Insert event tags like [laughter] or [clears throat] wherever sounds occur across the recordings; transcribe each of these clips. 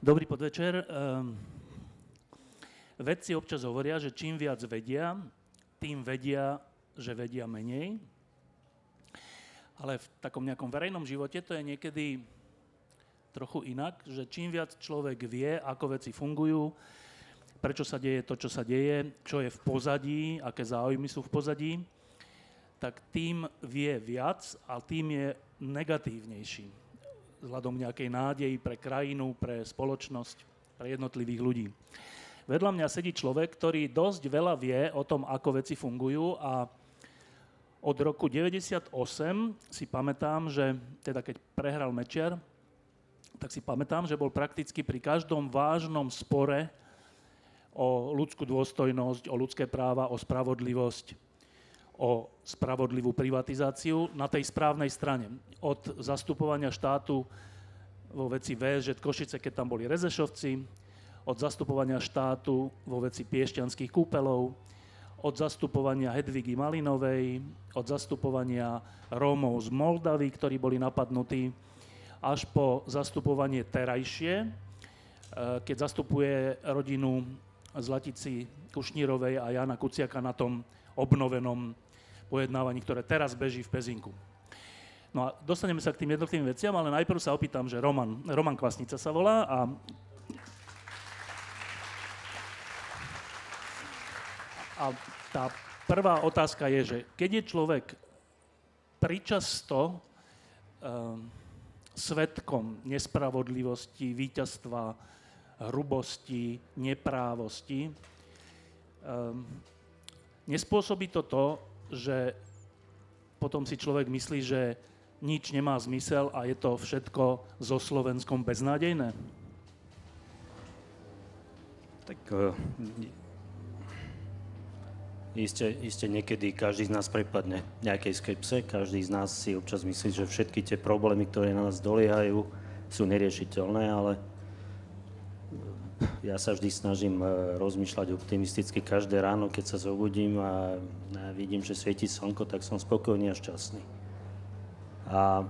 Dobrý podvečer. Ehm, vedci občas hovoria, že čím viac vedia, tým vedia, že vedia menej. Ale v takom nejakom verejnom živote to je niekedy trochu inak, že čím viac človek vie, ako veci fungujú, prečo sa deje to, čo sa deje, čo je v pozadí, aké záujmy sú v pozadí, tak tým vie viac a tým je negatívnejší vzhľadom nejakej nádeji pre krajinu, pre spoločnosť, pre jednotlivých ľudí. Vedľa mňa sedí človek, ktorý dosť veľa vie o tom, ako veci fungujú a od roku 98 si pamätám, že teda keď prehral Mečiar, tak si pamätám, že bol prakticky pri každom vážnom spore o ľudskú dôstojnosť, o ľudské práva, o spravodlivosť, o spravodlivú privatizáciu na tej správnej strane. Od zastupovania štátu vo veci VŽ Košice, keď tam boli Rezešovci, od zastupovania štátu vo veci piešťanských kúpelov, od zastupovania Hedvigy Malinovej, od zastupovania Rómov z Moldavy, ktorí boli napadnutí, až po zastupovanie terajšie, eh, keď zastupuje rodinu Zlatici Kušnírovej a Jana Kuciaka na tom obnovenom pojednávaní, ktoré teraz beží v Pezinku. No a dostaneme sa k tým jednotlivým veciam, ale najprv sa opýtam, že Roman, Roman Kvasnica sa volá a A tá prvá otázka je, že keď je človek pričasto um, svetkom nespravodlivosti, víťazstva, hrubosti, neprávosti, um, nespôsobí to to, že potom si človek myslí, že nič nemá zmysel a je to všetko so Slovenskom beznádejné? Tak uh, iste, iste niekedy každý z nás prepadne nejakej skepse, každý z nás si občas myslí, že všetky tie problémy, ktoré na nás doliehajú, sú neriešiteľné, ale ja sa vždy snažím e, rozmýšľať optimisticky každé ráno, keď sa zobudím a vidím, že svieti slnko, tak som spokojný a šťastný. A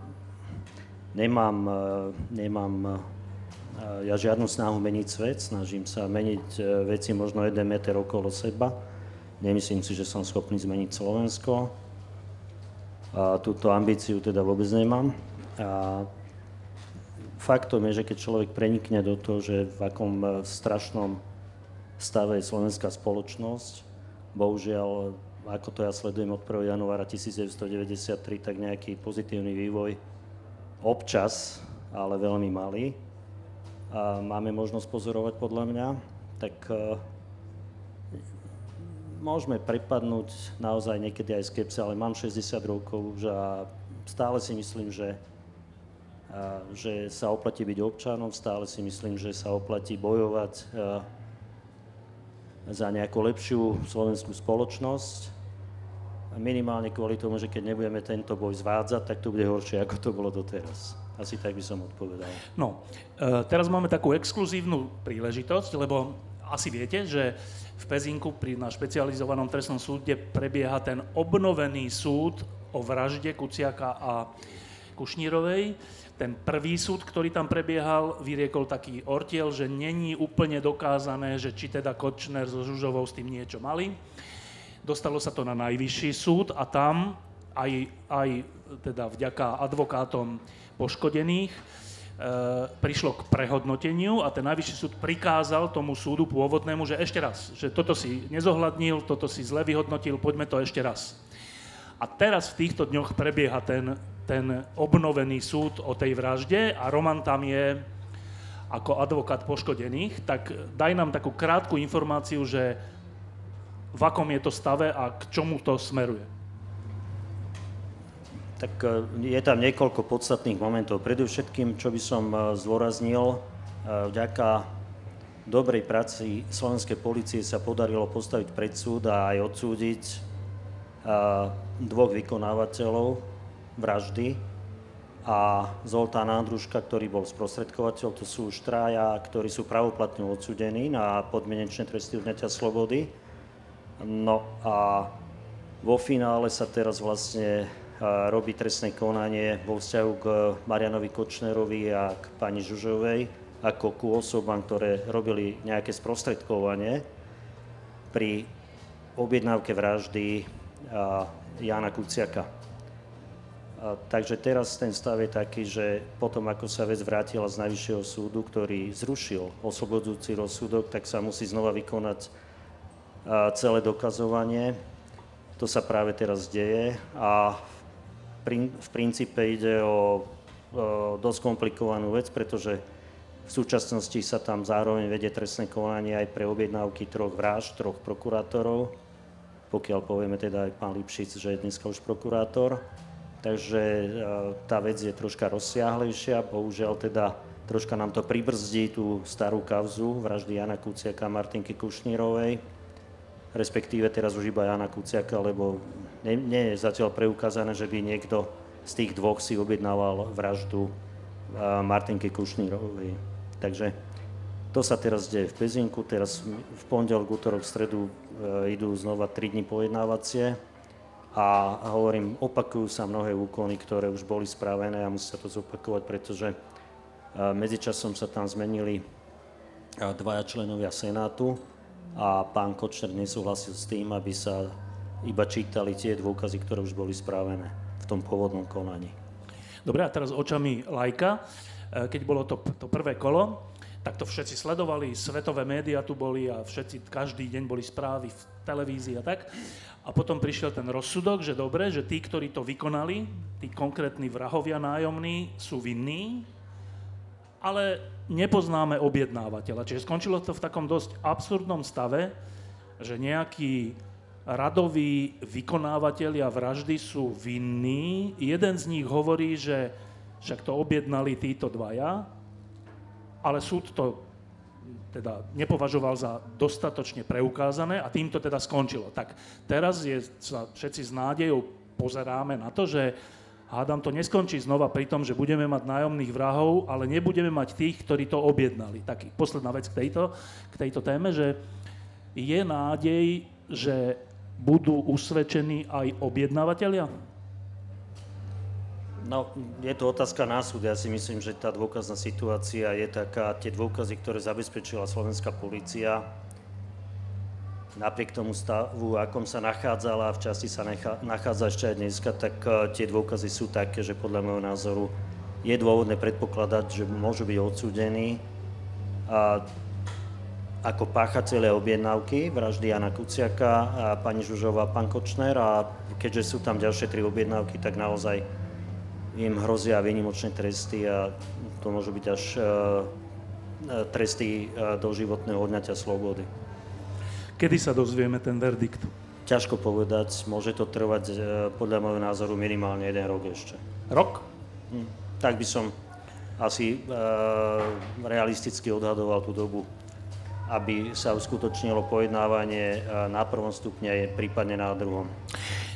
nemám, e, nemám e, ja žiadnu snahu meniť svet, snažím sa meniť veci možno jeden meter okolo seba. Nemyslím si, že som schopný zmeniť Slovensko. A túto ambíciu teda vôbec nemám. A faktom je, že keď človek prenikne do toho, že v akom e, strašnom stave je slovenská spoločnosť, bohužiaľ, ako to ja sledujem od 1. januára 1993, tak nejaký pozitívny vývoj občas, ale veľmi malý. A máme možnosť pozorovať podľa mňa, tak uh, môžeme prepadnúť naozaj niekedy aj skepse, ale mám 60 rokov už a stále si myslím, že že sa oplatí byť občanom, stále si myslím, že sa oplatí bojovať za nejakú lepšiu slovenskú spoločnosť. Minimálne kvôli tomu, že keď nebudeme tento boj zvádzať, tak to bude horšie, ako to bolo doteraz. Asi tak by som odpovedal. No, e, teraz máme takú exkluzívnu príležitosť, lebo asi viete, že v Pezinku pri na špecializovanom trestnom súde prebieha ten obnovený súd o vražde Kuciaka a Kušnírovej ten prvý súd, ktorý tam prebiehal, vyriekol taký ortiel, že není úplne dokázané, že či teda Kočner so Žužovou s tým niečo mali. Dostalo sa to na najvyšší súd a tam aj, aj teda vďaka advokátom poškodených e, prišlo k prehodnoteniu a ten najvyšší súd prikázal tomu súdu pôvodnému, že ešte raz, že toto si nezohľadnil, toto si zle vyhodnotil, poďme to ešte raz. A teraz v týchto dňoch prebieha ten ten obnovený súd o tej vražde a Roman tam je ako advokát poškodených, tak daj nám takú krátku informáciu, že v akom je to stave a k čomu to smeruje. Tak e, je tam niekoľko podstatných momentov. Predovšetkým, čo by som e, zdôraznil, vďaka dobrej práci slovenskej policie sa podarilo postaviť pred súd a aj odsúdiť dvoch vykonávateľov vraždy a Zoltán Andruška, ktorý bol sprostredkovateľ, to sú už traja, ktorí sú pravoplatne odsudení na podmienečné tresty odňatia slobody. No a vo finále sa teraz vlastne robí trestné konanie vo vzťahu k Marianovi Kočnerovi a k pani Žužovej ako ku osobám, ktoré robili nejaké sprostredkovanie pri objednávke vraždy Jana Kuciaka. Takže teraz ten stav je taký, že potom, ako sa vec vrátila z Najvyššieho súdu, ktorý zrušil oslobodzujúci rozsudok, tak sa musí znova vykonať celé dokazovanie. To sa práve teraz deje a v princípe ide o dosť komplikovanú vec, pretože v súčasnosti sa tam zároveň vedie trestné konanie aj pre objednávky troch vražd, troch prokurátorov, pokiaľ povieme teda aj pán Lipšic, že je dneska už prokurátor. Takže e, tá vec je troška rozsiahlejšia, bohužiaľ teda troška nám to pribrzdí tú starú kauzu vraždy Jana Kuciaka a Martinky Kušnírovej, respektíve teraz už iba Jana Kuciaka, lebo nie, nie je zatiaľ preukázané, že by niekto z tých dvoch si objednával vraždu e, Martinky Kušnírovej. Takže to sa teraz deje v Pezinku, teraz v pondelok, útorok, stredu e, idú znova 3 dní pojednávacie a hovorím, opakujú sa mnohé úkony, ktoré už boli spravené a musí sa to zopakovať, pretože e, medzičasom sa tam zmenili e, dvaja členovia Senátu a pán Kočner nesúhlasil s tým, aby sa iba čítali tie dôkazy, ktoré už boli spravené v tom pôvodnom konaní. Dobre, a teraz očami lajka, e, keď bolo to, to prvé kolo, tak to všetci sledovali, svetové médiá tu boli a všetci, každý deň boli správy v televízii a tak. A potom prišiel ten rozsudok, že dobre, že tí, ktorí to vykonali, tí konkrétni vrahovia nájomní, sú vinní, ale nepoznáme objednávateľa. Čiže skončilo to v takom dosť absurdnom stave, že nejakí radoví vykonávateľia vraždy sú vinní. Jeden z nich hovorí, že však to objednali títo dvaja, ale súd to teda nepovažoval za dostatočne preukázané a týmto teda skončilo. Tak teraz je, sa všetci s nádejou pozeráme na to, že hádam to neskončí znova pri tom, že budeme mať nájomných vrahov, ale nebudeme mať tých, ktorí to objednali. Tak posledná vec k tejto, k tejto téme, že je nádej, že budú usvedčení aj objednávateľia? No, je to otázka na súd. Ja si myslím, že tá dôkazná situácia je taká, tie dôkazy, ktoré zabezpečila slovenská policia, napriek tomu stavu, akom sa nachádzala a v časti sa nechá, nachádza ešte aj dneska, tak uh, tie dôkazy sú také, že podľa môjho názoru je dôvodné predpokladať, že môžu byť odsúdení a ako páchatelia objednávky vraždy Jana Kuciaka a pani Žužová pán Kočner a keďže sú tam ďalšie tri objednávky, tak naozaj im hrozia výnimočné tresty a to môžu byť až e, e, tresty e, do životného odňatia slobody. Kedy sa dozvieme ten verdikt? Ťažko povedať, môže to trvať podľa môjho názoru minimálne jeden rok ešte. Rok? Hm, tak by som asi realisticky odhadoval tú dobu, aby sa uskutočnilo pojednávanie na prvom stupne, prípadne na druhom.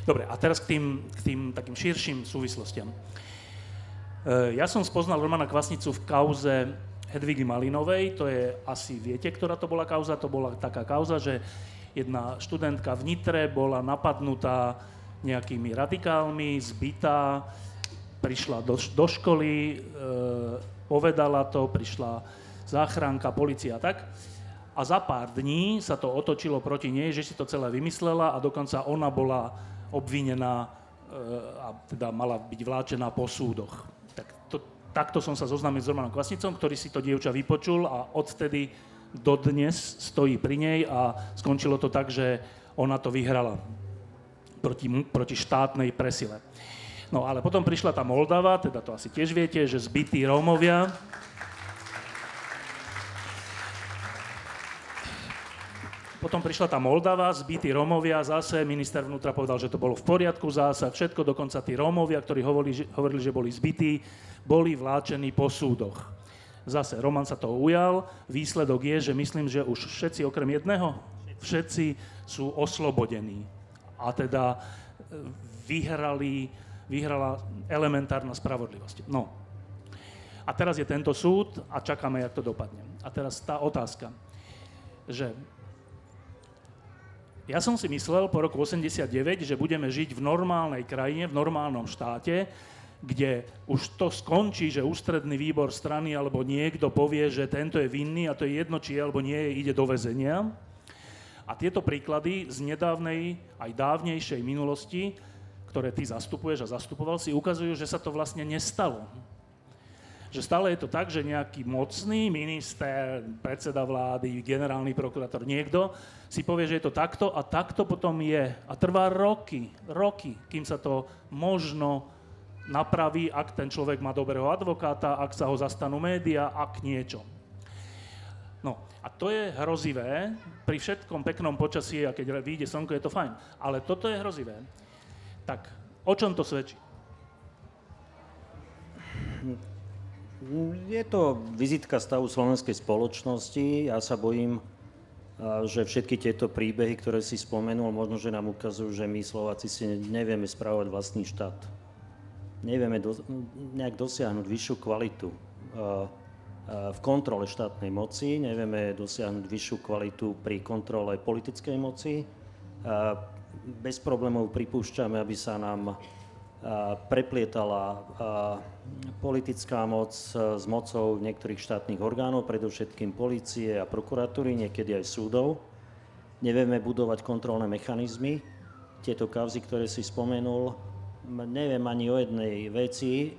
Dobre, a teraz k tým, k tým takým širším súvislostiam. Eh, ja som spoznal Romana Kvasnicu v kauze Hedvigy Malinovej, to je asi viete, ktorá to bola kauza, to bola taká kauza, že jedna študentka v Nitre bola napadnutá nejakými radikálmi, zbytá, prišla do, do školy, e, povedala to, prišla záchranka, policia tak. A za pár dní sa to otočilo proti nej, že si to celé vymyslela a dokonca ona bola obvinená e, a teda mala byť vláčená po súdoch takto som sa zoznámil s Romanom Kvasnicom, ktorý si to dievča vypočul a odtedy dodnes stojí pri nej a skončilo to tak, že ona to vyhrala proti, proti štátnej presile. No ale potom prišla tá Moldava, teda to asi tiež viete, že zbytí Rómovia Potom prišla tá Moldava, zbytí Rómovia, zase minister vnútra povedal, že to bolo v poriadku, zase všetko, dokonca tí Rómovia, ktorí hovorili, že, hovorili, že boli zbytí, boli vláčení po súdoch. Zase Roman sa toho ujal, výsledok je, že myslím, že už všetci okrem jedného, všetci sú oslobodení. A teda e, vyhrali, vyhrala elementárna spravodlivosť. No. A teraz je tento súd a čakáme, jak to dopadne. A teraz tá otázka, že ja som si myslel po roku 89, že budeme žiť v normálnej krajine, v normálnom štáte, kde už to skončí, že ústredný výbor strany alebo niekto povie, že tento je vinný a to je jedno, či je alebo nie ide do väzenia. A tieto príklady z nedávnej aj dávnejšej minulosti, ktoré ty zastupuješ a zastupoval si, ukazujú, že sa to vlastne nestalo. Že stále je to tak, že nejaký mocný minister, predseda vlády, generálny prokurátor, niekto si povie, že je to takto a takto potom je. A trvá roky, roky, kým sa to možno napraví, ak ten človek má dobrého advokáta, ak sa ho zastanú média, ak niečo. No a to je hrozivé, pri všetkom peknom počasí a keď vyjde slnko, je to fajn. Ale toto je hrozivé. Tak, o čom to svedčí? Je to vizitka stavu slovenskej spoločnosti. Ja sa bojím, že všetky tieto príbehy, ktoré si spomenul, možno, že nám ukazujú, že my Slováci si nevieme správať vlastný štát. Nevieme do, nejak dosiahnuť vyššiu kvalitu v kontrole štátnej moci, nevieme dosiahnuť vyššiu kvalitu pri kontrole politickej moci. Bez problémov pripúšťame, aby sa nám preplietala politická moc s mocou niektorých štátnych orgánov, predovšetkým policie a prokuratúry, niekedy aj súdov. Nevieme budovať kontrolné mechanizmy. Tieto kauzy, ktoré si spomenul, neviem ani o jednej veci,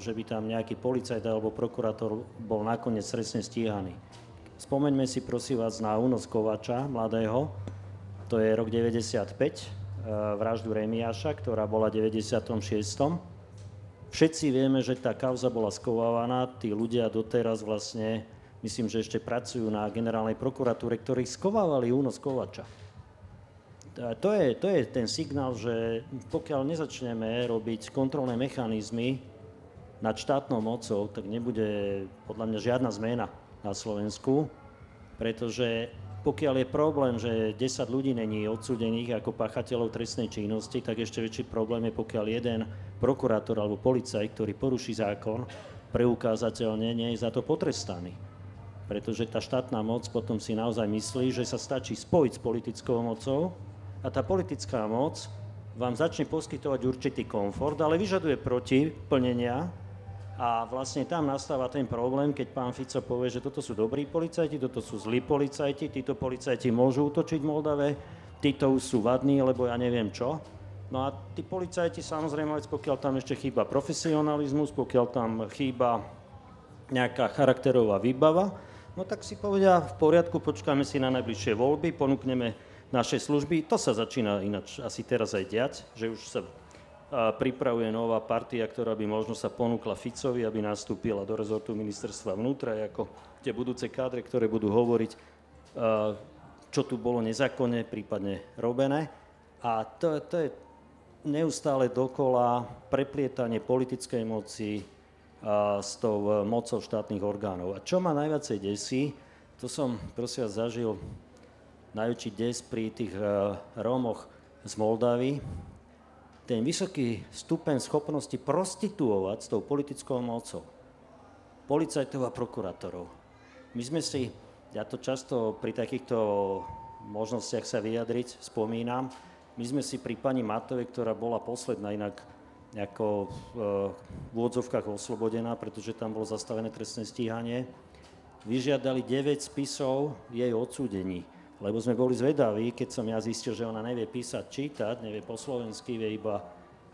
že by tam nejaký policajt alebo prokurátor bol nakoniec stresne stíhaný. Spomeňme si prosím vás na únos Kovača, mladého, to je rok 95, eh, vraždu Remiáša, ktorá bola v 96. Všetci vieme, že tá kauza bola skovávaná, tí ľudia doteraz vlastne, myslím, že ešte pracujú na generálnej prokuratúre, ktorí skovávali únos Kovača to je, to je ten signál, že pokiaľ nezačneme robiť kontrolné mechanizmy nad štátnou mocou, tak nebude podľa mňa žiadna zmena na Slovensku, pretože pokiaľ je problém, že 10 ľudí není odsúdených ako páchateľov trestnej činnosti, tak ešte väčší problém je, pokiaľ jeden prokurátor alebo policaj, ktorý poruší zákon, preukázateľne nie je za to potrestaný. Pretože tá štátna moc potom si naozaj myslí, že sa stačí spojiť s politickou mocou a tá politická moc vám začne poskytovať určitý komfort, ale vyžaduje proti plnenia a vlastne tam nastáva ten problém, keď pán Fico povie, že toto sú dobrí policajti, toto sú zlí policajti, títo policajti môžu útočiť v Moldave, títo už sú vadní, lebo ja neviem čo. No a tí policajti samozrejme, pokiaľ tam ešte chýba profesionalizmus, pokiaľ tam chýba nejaká charakterová výbava, no tak si povedia v poriadku, počkáme si na najbližšie voľby, ponúkneme našej služby. To sa začína ináč asi teraz aj diať, že už sa pripravuje nová partia, ktorá by možno sa ponúkla Ficovi, aby nastúpila do rezortu ministerstva vnútra, ako tie budúce kádre, ktoré budú hovoriť, čo tu bolo nezákonne, prípadne robené. A to, to je neustále dokola preplietanie politickej moci s tou mocou štátnych orgánov. A čo ma najviacej desí, to som prosím zažil najväčší des pri tých uh, Rómoch z Moldavy, ten vysoký stupeň schopnosti prostituovať s tou politickou mocou policajtov a prokurátorov. My sme si, ja to často pri takýchto možnostiach sa vyjadriť spomínam, my sme si pri pani Matovej, ktorá bola posledná inak ako e, v úvodzovkách oslobodená, pretože tam bolo zastavené trestné stíhanie, vyžiadali 9 spisov jej odsúdení lebo sme boli zvedaví, keď som ja zistil, že ona nevie písať, čítať, nevie po slovensky, vie iba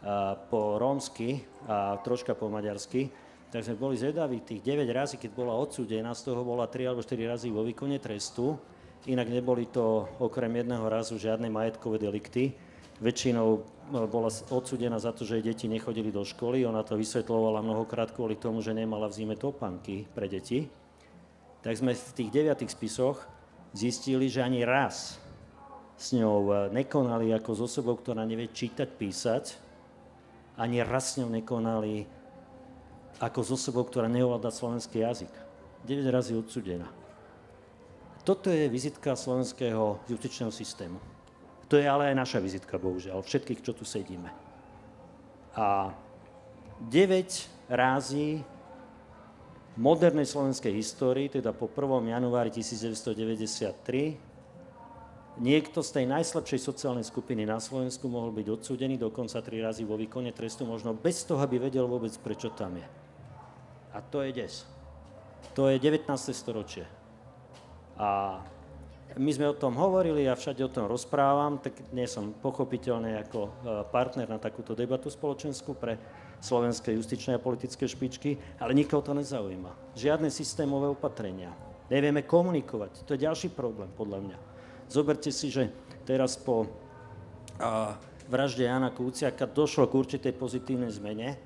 a, po rómsky a troška po maďarsky, tak sme boli zvedaví tých 9 razy, keď bola odsúdená, z toho bola 3 alebo 4 razy vo výkone trestu, inak neboli to okrem jedného razu žiadne majetkové delikty. Väčšinou no, bola odsúdená za to, že jej deti nechodili do školy, ona to vysvetlovala mnohokrát kvôli tomu, že nemala v zime topanky pre deti. Tak sme v tých deviatých spisoch zistili, že ani raz s ňou e, nekonali ako s osobou, ktorá nevie čítať, písať, ani raz s ňou nekonali ako s osobou, ktorá neovláda slovenský jazyk. 9 razy odsudená. Toto je vizitka slovenského justičného systému. To je ale aj naša vizitka, bohužiaľ, všetkých, čo tu sedíme. A 9 rázy modernej slovenskej histórii, teda po 1. januári 1993, niekto z tej najslabšej sociálnej skupiny na Slovensku mohol byť odsúdený dokonca tri razy vo výkone trestu, možno bez toho, aby vedel vôbec, prečo tam je. A to je des. To je 19. storočie. A my sme o tom hovorili, ja všade o tom rozprávam, tak nie som pochopiteľný ako e, partner na takúto debatu spoločenskú pre slovenské justičné a politické špičky, ale nikoho to nezaujíma. Žiadne systémové opatrenia. Nevieme komunikovať. To je ďalší problém, podľa mňa. Zoberte si, že teraz po vražde Jana Kúciaka došlo k určitej pozitívnej zmene.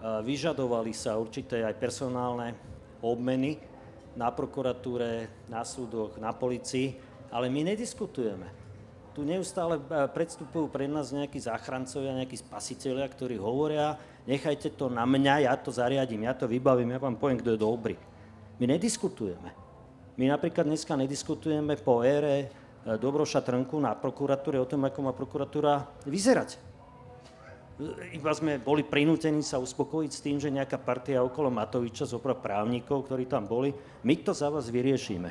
Vyžadovali sa určité aj personálne obmeny na prokuratúre, na súdoch, na policii ale my nediskutujeme. Tu neustále e, predstupujú pred nás nejakí záchrancovia, nejakí spasiteľia, ktorí hovoria, nechajte to na mňa, ja to zariadím, ja to vybavím, ja vám poviem, kto je dobrý. My nediskutujeme. My napríklad dneska nediskutujeme po ére e, Dobroša Trnku na prokuratúre o tom, ako má prokuratúra vyzerať. Iba sme boli prinútení sa uspokojiť s tým, že nejaká partia okolo Matoviča, zopra právnikov, ktorí tam boli, my to za vás vyriešime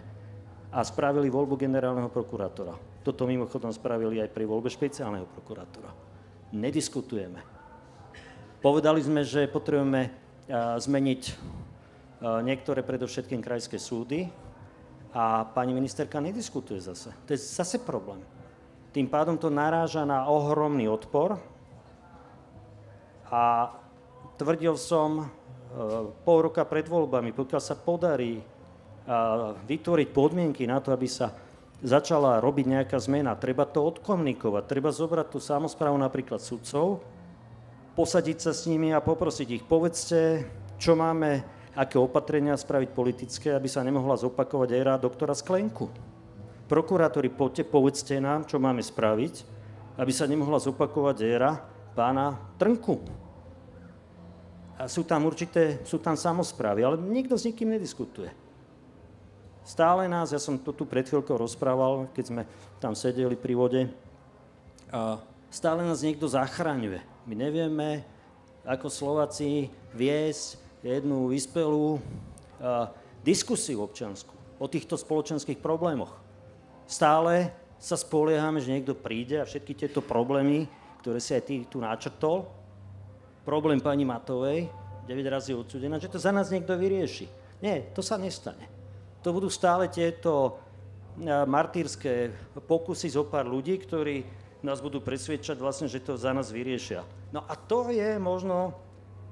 a spravili voľbu generálneho prokurátora. Toto mimochodom spravili aj pri voľbe špeciálneho prokurátora. Nediskutujeme. Povedali sme, že potrebujeme zmeniť niektoré predovšetkým krajské súdy a pani ministerka nediskutuje zase. To je zase problém. Tým pádom to naráža na ohromný odpor a tvrdil som e, pol roka pred voľbami, pokiaľ sa podarí vytvoriť podmienky na to, aby sa začala robiť nejaká zmena. Treba to odkomunikovať, treba zobrať tú samozprávu napríklad sudcov, posadiť sa s nimi a poprosiť ich, povedzte, čo máme, aké opatrenia spraviť politické, aby sa nemohla zopakovať éra doktora Sklenku. Prokurátori, poďte, povedzte nám, čo máme spraviť, aby sa nemohla zopakovať éra pána Trnku. A sú tam určité, sú tam samozprávy, ale nikto s nikým nediskutuje. Stále nás, ja som to tu pred chvíľkou rozprával, keď sme tam sedeli pri vode, a stále nás niekto zachraňuje. My nevieme, ako Slováci viesť jednu vyspelú diskusiu občanskú o týchto spoločenských problémoch. Stále sa spoliehame, že niekto príde a všetky tieto problémy, ktoré si aj ty tu načrtol, problém pani Matovej, 9 razy odsudená, že to za nás niekto vyrieši. Nie, to sa nestane to budú stále tieto martýrske pokusy zo pár ľudí, ktorí nás budú presvedčať vlastne, že to za nás vyriešia. No a to je možno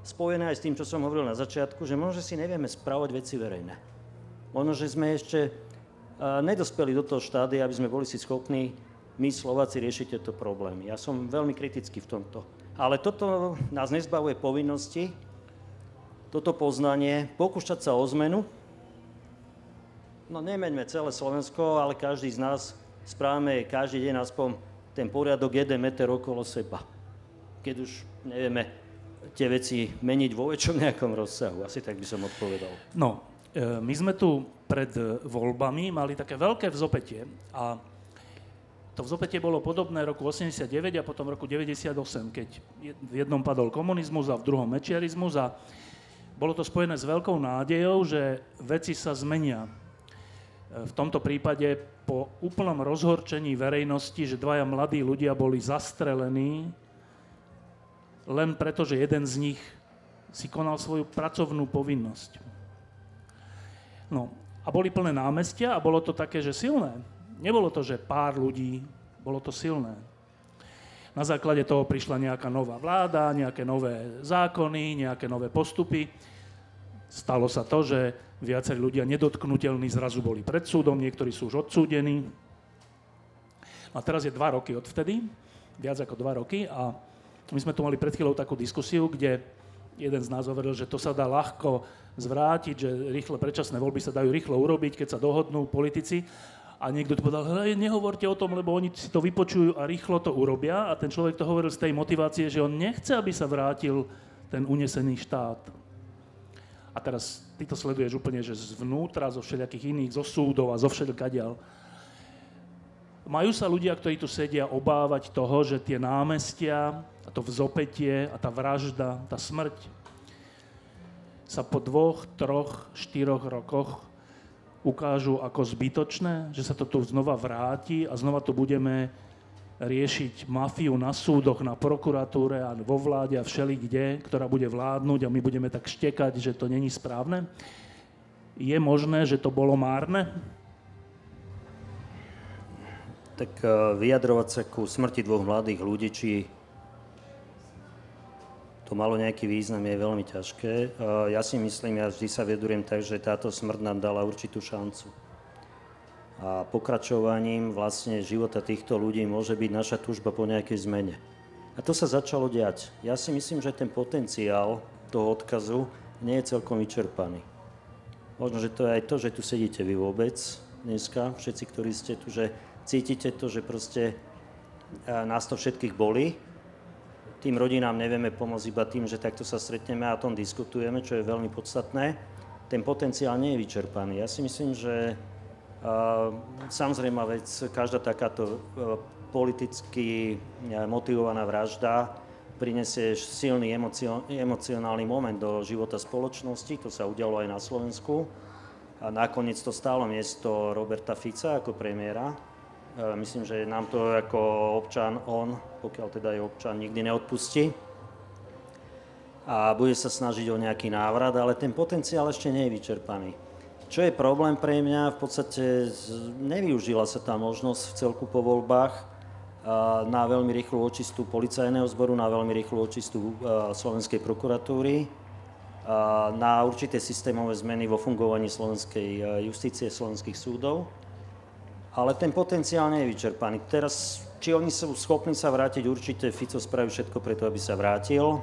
spojené aj s tým, čo som hovoril na začiatku, že možno, že si nevieme spravovať veci verejné. Možno, že sme ešte uh, nedospeli do toho štádia, aby sme boli si schopní my Slováci riešiť tieto problémy. Ja som veľmi kritický v tomto. Ale toto nás nezbavuje povinnosti, toto poznanie, pokúšať sa o zmenu, No nemeňme celé Slovensko, ale každý z nás správame každý deň aspoň ten poriadok jeden meter okolo seba. Keď už nevieme tie veci meniť vo väčšom nejakom rozsahu. Asi tak by som odpovedal. No, e, my sme tu pred voľbami mali také veľké vzopetie a to vzopetie bolo podobné roku 89 a potom roku 98, keď v jednom padol komunizmus a v druhom mečiarizmus a bolo to spojené s veľkou nádejou, že veci sa zmenia v tomto prípade po úplnom rozhorčení verejnosti, že dvaja mladí ľudia boli zastrelení len preto, že jeden z nich si konal svoju pracovnú povinnosť. No a boli plné námestia a bolo to také, že silné. Nebolo to, že pár ľudí, bolo to silné. Na základe toho prišla nejaká nová vláda, nejaké nové zákony, nejaké nové postupy. Stalo sa to, že viacerí ľudia nedotknutelní zrazu boli pred súdom, niektorí sú už odsúdení. A teraz je dva roky odvtedy, viac ako dva roky a my sme tu mali pred chvíľou takú diskusiu, kde jeden z nás hovoril, že to sa dá ľahko zvrátiť, že rýchle predčasné voľby sa dajú rýchlo urobiť, keď sa dohodnú politici. a niekto tu povedal, hej, nehovorte o tom, lebo oni si to vypočujú a rýchlo to urobia a ten človek to hovoril z tej motivácie, že on nechce, aby sa vrátil ten unesený štát. A teraz ty to sleduješ úplne, že zvnútra, zo všelijakých iných, zo súdov a zo všelikadiaľ. Majú sa ľudia, ktorí tu sedia, obávať toho, že tie námestia a to vzopetie a tá vražda, tá smrť sa po dvoch, troch, štyroch rokoch ukážu ako zbytočné, že sa to tu znova vráti a znova tu budeme riešiť mafiu na súdoch, na prokuratúre a vo vláde a všeli kde, ktorá bude vládnuť a my budeme tak štekať, že to není správne. Je možné, že to bolo márne? Tak eh, vyjadrovať sa ku smrti dvoch mladých ľudí, či to malo nejaký význam, je veľmi ťažké. Ja si myslím, ja vždy sa vedujem tak, že táto smrť nám dala určitú šancu. A pokračovaním vlastne života týchto ľudí môže byť naša túžba po nejakej zmene. A to sa začalo diať. Ja si myslím, že ten potenciál toho odkazu nie je celkom vyčerpaný. Možno, že to je aj to, že tu sedíte vy vôbec dneska, všetci, ktorí ste tu, že cítite to, že proste nás to všetkých boli, tým rodinám nevieme pomôcť iba tým, že takto sa stretneme a o tom diskutujeme, čo je veľmi podstatné. Ten potenciál nie je vyčerpaný. Ja si myslím, že samozrejme vec, každá takáto uh, politicky motivovaná vražda prinesie silný emocio- emocionálny moment do života spoločnosti, to sa udialo aj na Slovensku. A nakoniec to stálo miesto Roberta Fica ako premiéra, E, myslím, že nám to ako občan on, pokiaľ teda je občan, nikdy neodpustí a bude sa snažiť o nejaký návrat, ale ten potenciál ešte nie je vyčerpaný. Čo je problém pre mňa, v podstate nevyužila sa tá možnosť v celku po voľbách e, na veľmi rýchlu očistú policajného zboru, na veľmi rýchlu očistú e, Slovenskej prokuratúry, na určité systémové zmeny vo fungovaní slovenskej justície, slovenských súdov ale ten potenciál nie je vyčerpaný. Teraz, či oni sú schopní sa vrátiť, určite Fico spraví všetko preto, aby sa vrátil.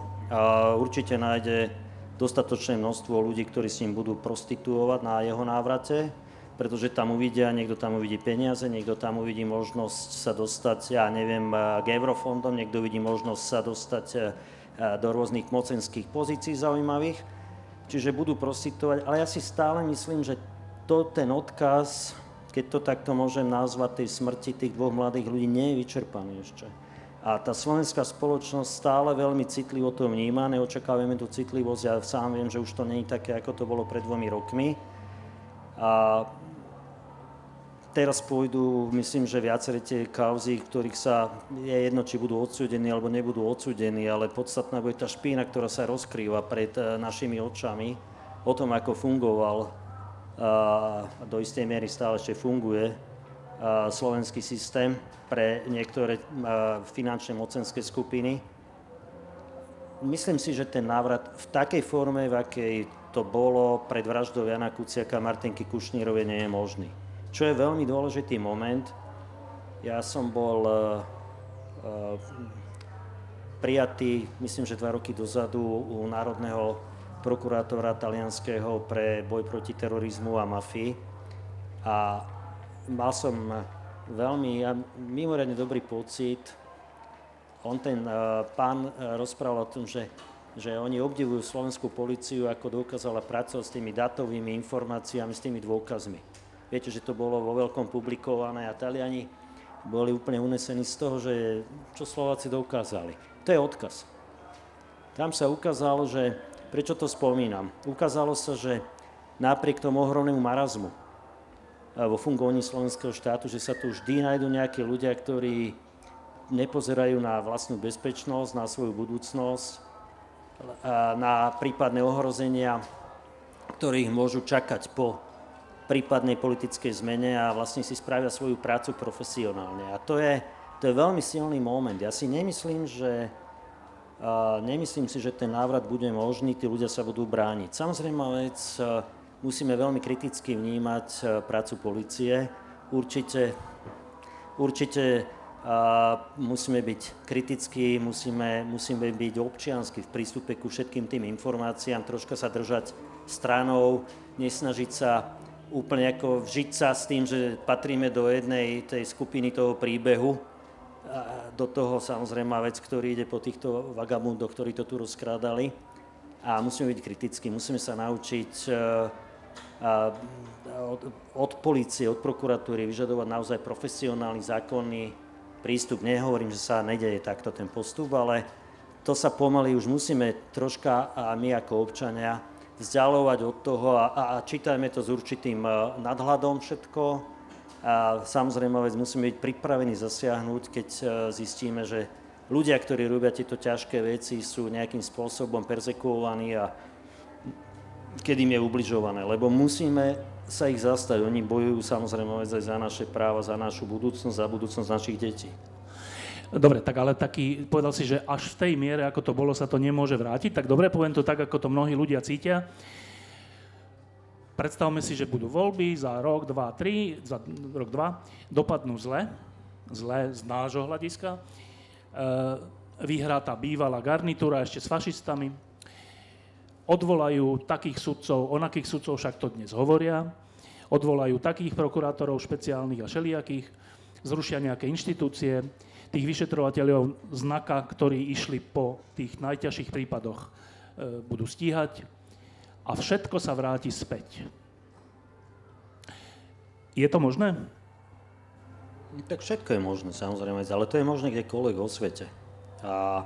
Určite nájde dostatočné množstvo ľudí, ktorí s ním budú prostituovať na jeho návrate, pretože tam uvidia, niekto tam uvidí peniaze, niekto tam uvidí možnosť sa dostať, ja neviem, k eurofondom, niekto uvidí možnosť sa dostať e, do rôznych mocenských pozícií zaujímavých, čiže budú prostituovať, ale ja si stále myslím, že to, ten odkaz keď to takto môžem nazvať, tej smrti tých dvoch mladých ľudí nie je vyčerpaný ešte. A tá slovenská spoločnosť stále veľmi citlivo to vníma, neočakávame tú citlivosť, ja sám viem, že už to nie je také, ako to bolo pred dvomi rokmi. A teraz pôjdu, myslím, že viaceré tie kauzy, ktorých sa, je jedno, či budú odsúdení alebo nebudú odsúdení, ale podstatná bude tá špína, ktorá sa rozkrýva pred eh, našimi očami o tom, ako fungoval do istej miery stále ešte funguje slovenský systém pre niektoré finančné mocenské skupiny. Myslím si, že ten návrat v takej forme, v akej to bolo pred vraždou Jana Kuciaka a Martinky Kušnírovej, nie je možný. Čo je veľmi dôležitý moment, ja som bol prijatý, myslím, že dva roky dozadu u Národného prokurátora talianského pre boj proti terorizmu a mafii. A mal som veľmi, ja, mimoriadne dobrý pocit. On ten uh, pán uh, rozprával o tom, že, že oni obdivujú slovenskú policiu, ako dokázala pracovať s tými datovými informáciami, s tými dôkazmi. Viete, že to bolo vo veľkom publikované a Taliani boli úplne unesení z toho, že čo Slováci dokázali. To je odkaz. Tam sa ukázalo, že Prečo to spomínam? Ukázalo sa, že napriek tomu ohromnému marazmu vo fungovaní slovenského štátu, že sa tu vždy nájdú nejakí ľudia, ktorí nepozerajú na vlastnú bezpečnosť, na svoju budúcnosť, na prípadné ohrozenia, ktorých môžu čakať po prípadnej politickej zmene a vlastne si spravia svoju prácu profesionálne. A to je, to je veľmi silný moment. Ja si nemyslím, že nemyslím si, že ten návrat bude možný, tí ľudia sa budú brániť. Samozrejme vec, musíme veľmi kriticky vnímať e, prácu policie. Určite, určite musíme byť kritickí, musíme, musíme byť občiansky v prístupe ku všetkým tým informáciám, troška sa držať stranou, nesnažiť sa úplne ako vžiť sa s tým, že patríme do jednej tej skupiny toho príbehu. A do toho samozrejme vec, ktorý ide po týchto vagabundoch, ktorí to tu rozkrádali. A musíme byť kritickí, musíme sa naučiť e, od, od policie, od prokuratúry vyžadovať naozaj profesionálny, zákonný prístup. Nehovorím, že sa nedeje takto ten postup, ale to sa pomaly už musíme troška a my ako občania vzdialovať od toho a, a čítajme to s určitým e, nadhľadom všetko. A samozrejme vec musíme byť pripravení zasiahnuť, keď e, zistíme, že ľudia, ktorí robia tieto ťažké veci, sú nejakým spôsobom persekuovaní a kedy im je ubližované. Lebo musíme sa ich zastať. Oni bojujú samozrejme aj za naše práva, za našu budúcnosť, za budúcnosť našich detí. Dobre, tak ale taký, povedal si, že až v tej miere, ako to bolo, sa to nemôže vrátiť. Tak dobre, poviem to tak, ako to mnohí ľudia cítia. Predstavme si, že budú voľby za rok, dva, tri, za rok, dva, dopadnú zle, zle z nášho hľadiska. E, vyhrá tá bývalá garnitúra ešte s fašistami, odvolajú takých sudcov, onakých sudcov však to dnes hovoria, odvolajú takých prokurátorov špeciálnych a šeliakých, zrušia nejaké inštitúcie, tých vyšetrovateľov znaka, ktorí išli po tých najťažších prípadoch, e, budú stíhať a všetko sa vráti späť. Je to možné? Tak všetko je možné, samozrejme, ale to je možné kdekoľvek vo svete. A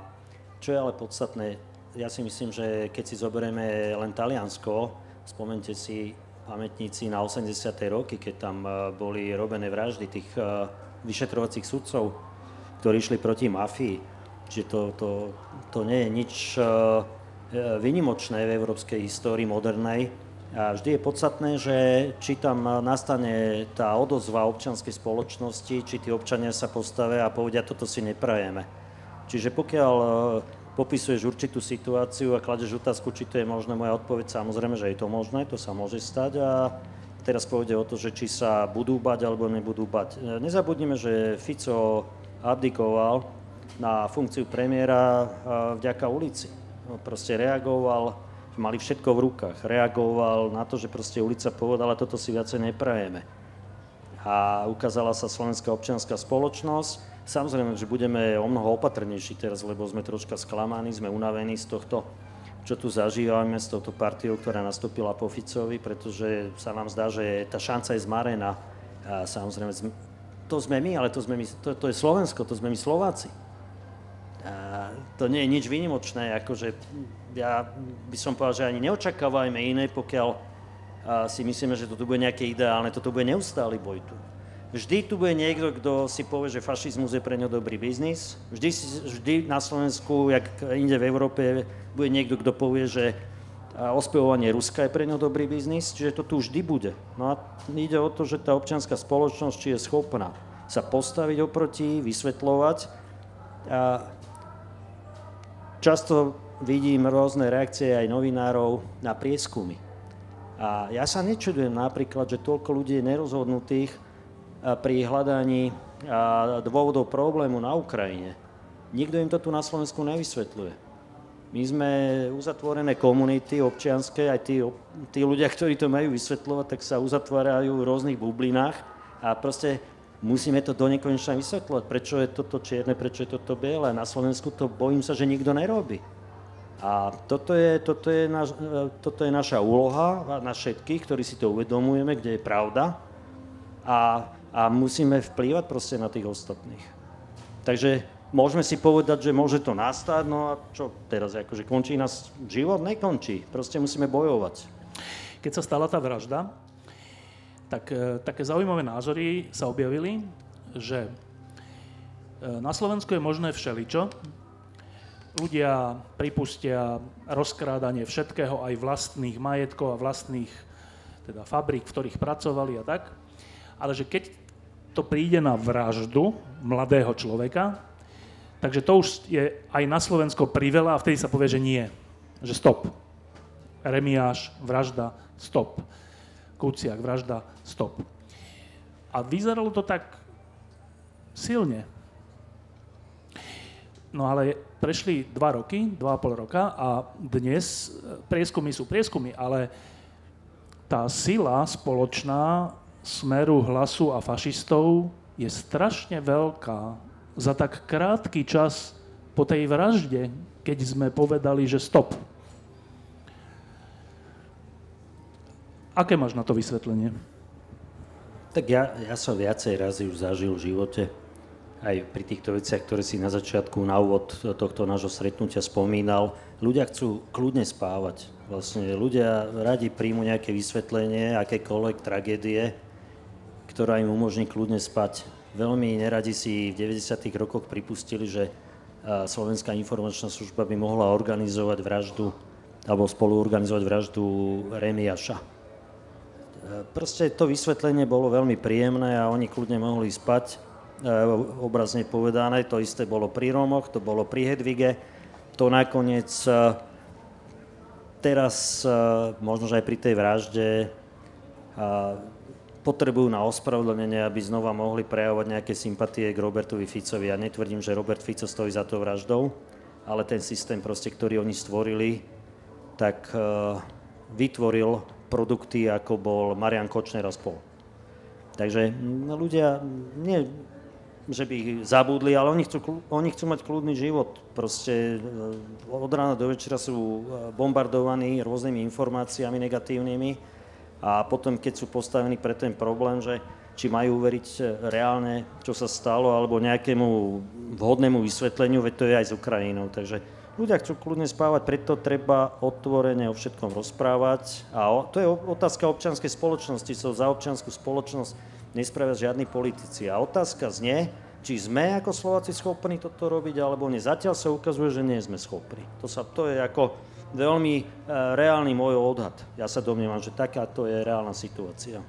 čo je ale podstatné, ja si myslím, že keď si zoberieme len Taliansko, spomente si pamätníci na 80. roky, keď tam e, boli robené vraždy tých e, vyšetrovacích sudcov, ktorí išli proti mafii. Čiže to, to, to nie je nič uh, vynimočné v európskej histórii modernej. A vždy je podstatné, že či tam nastane tá odozva občianskej spoločnosti, či tí občania sa postavia a povedia, toto si neprajeme. Čiže pokiaľ popisuješ určitú situáciu a kladeš otázku, či to je možné, moja odpoveď samozrejme, že je to možné, to sa môže stať a teraz pôjde o to, že či sa budú bať alebo nebudú bať. Nezabudnime, že Fico abdikoval na funkciu premiéra vďaka ulici. No, proste reagoval, mali všetko v rukách. Reagoval na to, že proste ulica povedala, toto si viacej neprajeme. A ukázala sa slovenská občianská spoločnosť. Samozrejme, že budeme o mnoho opatrnejší teraz, lebo sme troška sklamaní, sme unavení z tohto, čo tu zažívame s touto partiou, ktorá nastúpila po Ficovi, pretože sa nám zdá, že tá šanca je zmarená. A samozrejme, to sme my, ale to, sme my, to, to je Slovensko, to sme my Slováci. A to nie je nič výnimočné, akože ja by som povedal, že ani neočakávajme iné, pokiaľ si myslíme, že to tu bude nejaké ideálne, toto bude neustály boj tu. Vždy tu bude niekto, kto si povie, že fašizmus je pre ňo dobrý biznis. Vždy, vždy na Slovensku, jak inde v Európe, bude niekto, kto povie, že ospevovanie Ruska je pre ňo dobrý biznis, čiže to tu vždy bude. No a ide o to, že tá občianská spoločnosť či je schopná sa postaviť oproti, vysvetľovať. A často vidím rôzne reakcie aj novinárov na prieskumy. A ja sa nečudujem napríklad, že toľko ľudí je nerozhodnutých pri hľadaní dôvodov problému na Ukrajine. Nikto im to tu na Slovensku nevysvetľuje. My sme uzatvorené komunity občianské, aj tí, tí ľudia, ktorí to majú vysvetľovať, tak sa uzatvárajú v rôznych bublinách a proste musíme to do nekonečna vysvetľovať, prečo je toto čierne, prečo je toto biele. Na Slovensku to bojím sa, že nikto nerobí. A toto je, toto je, naš, toto je naša úloha na všetkých, ktorí si to uvedomujeme, kde je pravda a, a musíme vplývať proste na tých ostatných. Takže môžeme si povedať, že môže to nastať, no a čo teraz, akože končí nás život? Nekončí, proste musíme bojovať. Keď sa stala tá vražda, tak e, také zaujímavé názory sa objavili, že e, na Slovensku je možné všeličo. Ľudia pripustia rozkrádanie všetkého, aj vlastných majetkov a vlastných teda fabrik, v ktorých pracovali a tak. Ale že keď to príde na vraždu mladého človeka, Takže to už je aj na Slovensko priveľa a vtedy sa povie, že nie. Že stop. Remiáš, vražda, stop. Kuciak, vražda, stop. A vyzeralo to tak silne. No ale prešli dva roky, dva a pol roka a dnes prieskumy sú prieskumy, ale tá sila spoločná smeru hlasu a fašistov je strašne veľká. Za tak krátky čas po tej vražde, keď sme povedali, že stop. Aké máš na to vysvetlenie? Tak ja, ja som viacej razy už zažil v živote, aj pri týchto veciach, ktoré si na začiatku, na úvod tohto nášho stretnutia spomínal. Ľudia chcú kľudne spávať. Vlastne ľudia radi príjmu nejaké vysvetlenie, akékoľvek tragédie, ktorá im umožní kľudne spať. Veľmi neradi si v 90. rokoch pripustili, že Slovenská informačná služba by mohla organizovať vraždu alebo spolu organizovať vraždu Remiaša. Proste to vysvetlenie bolo veľmi príjemné a oni kľudne mohli spať, obrazne povedané. To isté bolo pri Rómoch, to bolo pri Hedvige. To nakoniec teraz, možno aj pri tej vražde, potrebujú na ospravedlnenie, aby znova mohli prejavovať nejaké sympatie k Robertovi Ficovi. Ja netvrdím, že Robert Fico stojí za to vraždou, ale ten systém, proste, ktorý oni stvorili, tak uh, vytvoril produkty, ako bol Marian Kočner a spol. Takže no, ľudia, nie, že by ich zabudli, ale oni chcú, oni chcú mať kľudný život. Proste uh, od rána do večera sú uh, bombardovaní rôznymi informáciami negatívnymi a potom, keď sú postavení pre ten problém, že či majú uveriť e, reálne, čo sa stalo, alebo nejakému vhodnému vysvetleniu, veď to je aj s Ukrajinou. Takže ľudia chcú kľudne spávať, preto treba otvorene o všetkom rozprávať. A to je otázka občianskej spoločnosti, so za občianskú spoločnosť nespravia žiadni politici. A otázka znie, či sme ako Slováci schopní toto robiť, alebo nie. Zatiaľ sa ukazuje, že nie sme schopní. To, sa, to je ako veľmi e, reálny môj odhad. Ja sa domnievam, že takáto je reálna situácia. E,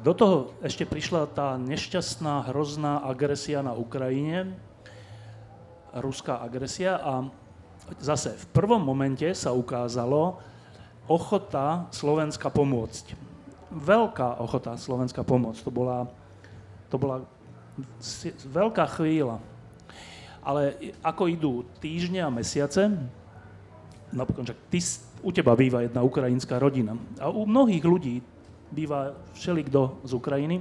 do toho ešte prišla tá nešťastná, hrozná agresia na Ukrajine, ruská agresia a zase v prvom momente sa ukázalo ochota Slovenska pomôcť. Veľká ochota Slovenska pomôcť. To bola, to bola veľká chvíľa. Ale ako idú týždne a mesiace, napríklad, že ty, u teba býva jedna ukrajinská rodina. A u mnohých ľudí býva všelikto z Ukrajiny.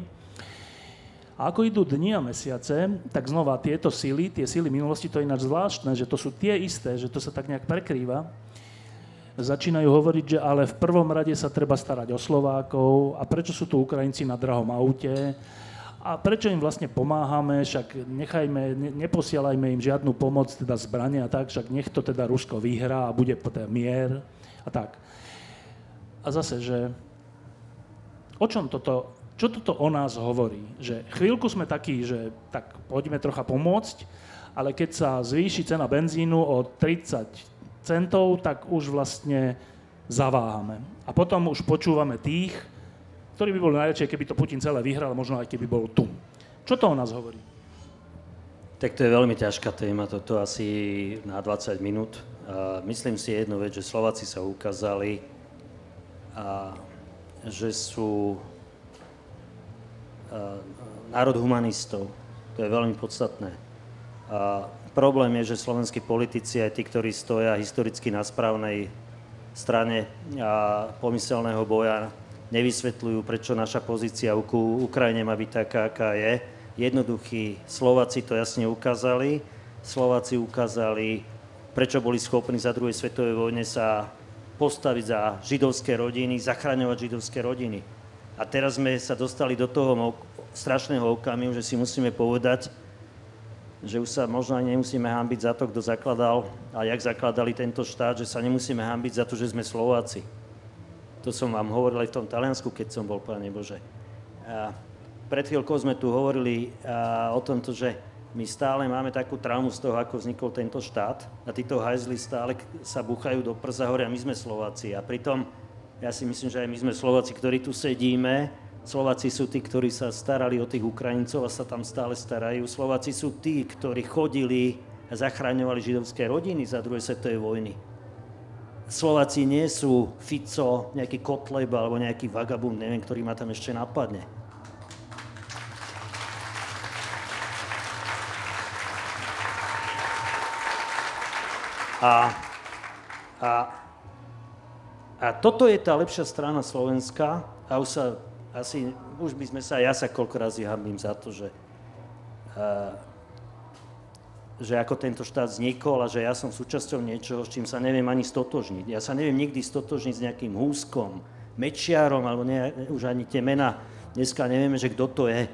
A ako idú dni a mesiace, tak znova tieto síly, tie síly minulosti, to je ináč zvláštne, že to sú tie isté, že to sa tak nejak prekrýva, začínajú hovoriť, že ale v prvom rade sa treba starať o Slovákov. A prečo sú tu Ukrajinci na drahom aute a prečo im vlastne pomáhame, však nechajme, ne, neposielajme im žiadnu pomoc, teda zbrania a tak, však nech to teda Rusko vyhrá a bude teda mier a tak. A zase, že o čom toto, čo toto o nás hovorí? Že chvíľku sme takí, že tak poďme trocha pomôcť, ale keď sa zvýši cena benzínu o 30 centov, tak už vlastne zaváhame. A potom už počúvame tých, ktorý by bol najväčšie, keby to Putin celé vyhral, možno aj keby bol tu. Čo to o nás hovorí? Tak to je veľmi ťažká téma, toto asi na 20 minút. A myslím si jednu vec, že Slováci sa ukázali, a, že sú a, národ humanistov. To je veľmi podstatné. A problém je, že slovenskí politici, aj tí, ktorí stoja historicky na správnej strane a pomyselného boja, nevysvetľujú, prečo naša pozícia ku Ukrajine má byť taká, aká je. Jednoduchí Slováci to jasne ukázali. Slováci ukázali, prečo boli schopní za druhej svetovej vojne sa postaviť za židovské rodiny, zachraňovať židovské rodiny. A teraz sme sa dostali do toho strašného okamihu, že si musíme povedať, že už sa možno ani nemusíme hambiť za to, kto zakladal a jak zakladali tento štát, že sa nemusíme hambiť za to, že sme Slováci. To som vám hovoril aj v tom Taliansku, keď som bol, Pane Bože. Pred chvíľkou sme tu hovorili o tomto, že my stále máme takú traumu z toho, ako vznikol tento štát a títo hajzli stále sa buchajú do prsa hore a my sme Slováci. A pritom ja si myslím, že aj my sme Slováci, ktorí tu sedíme. Slováci sú tí, ktorí sa starali o tých Ukrajincov a sa tam stále starajú. Slováci sú tí, ktorí chodili a zachraňovali židovské rodiny za druhej svetovej vojny. Slováci nie sú Fico, nejaký Kotleb alebo nejaký vagabund, neviem, ktorý ma tam ešte napadne. A, a A toto je tá lepšia strana Slovenska a už sa asi, už by sme sa, ja sa koľko razy hambím za to, že, že ako tento štát vznikol a že ja som súčasťou niečoho, s čím sa neviem ani stotožniť. Ja sa neviem nikdy stotožniť s nejakým húskom, mečiarom, alebo ne, už ani tie mená. Dneska nevieme, že kto to je.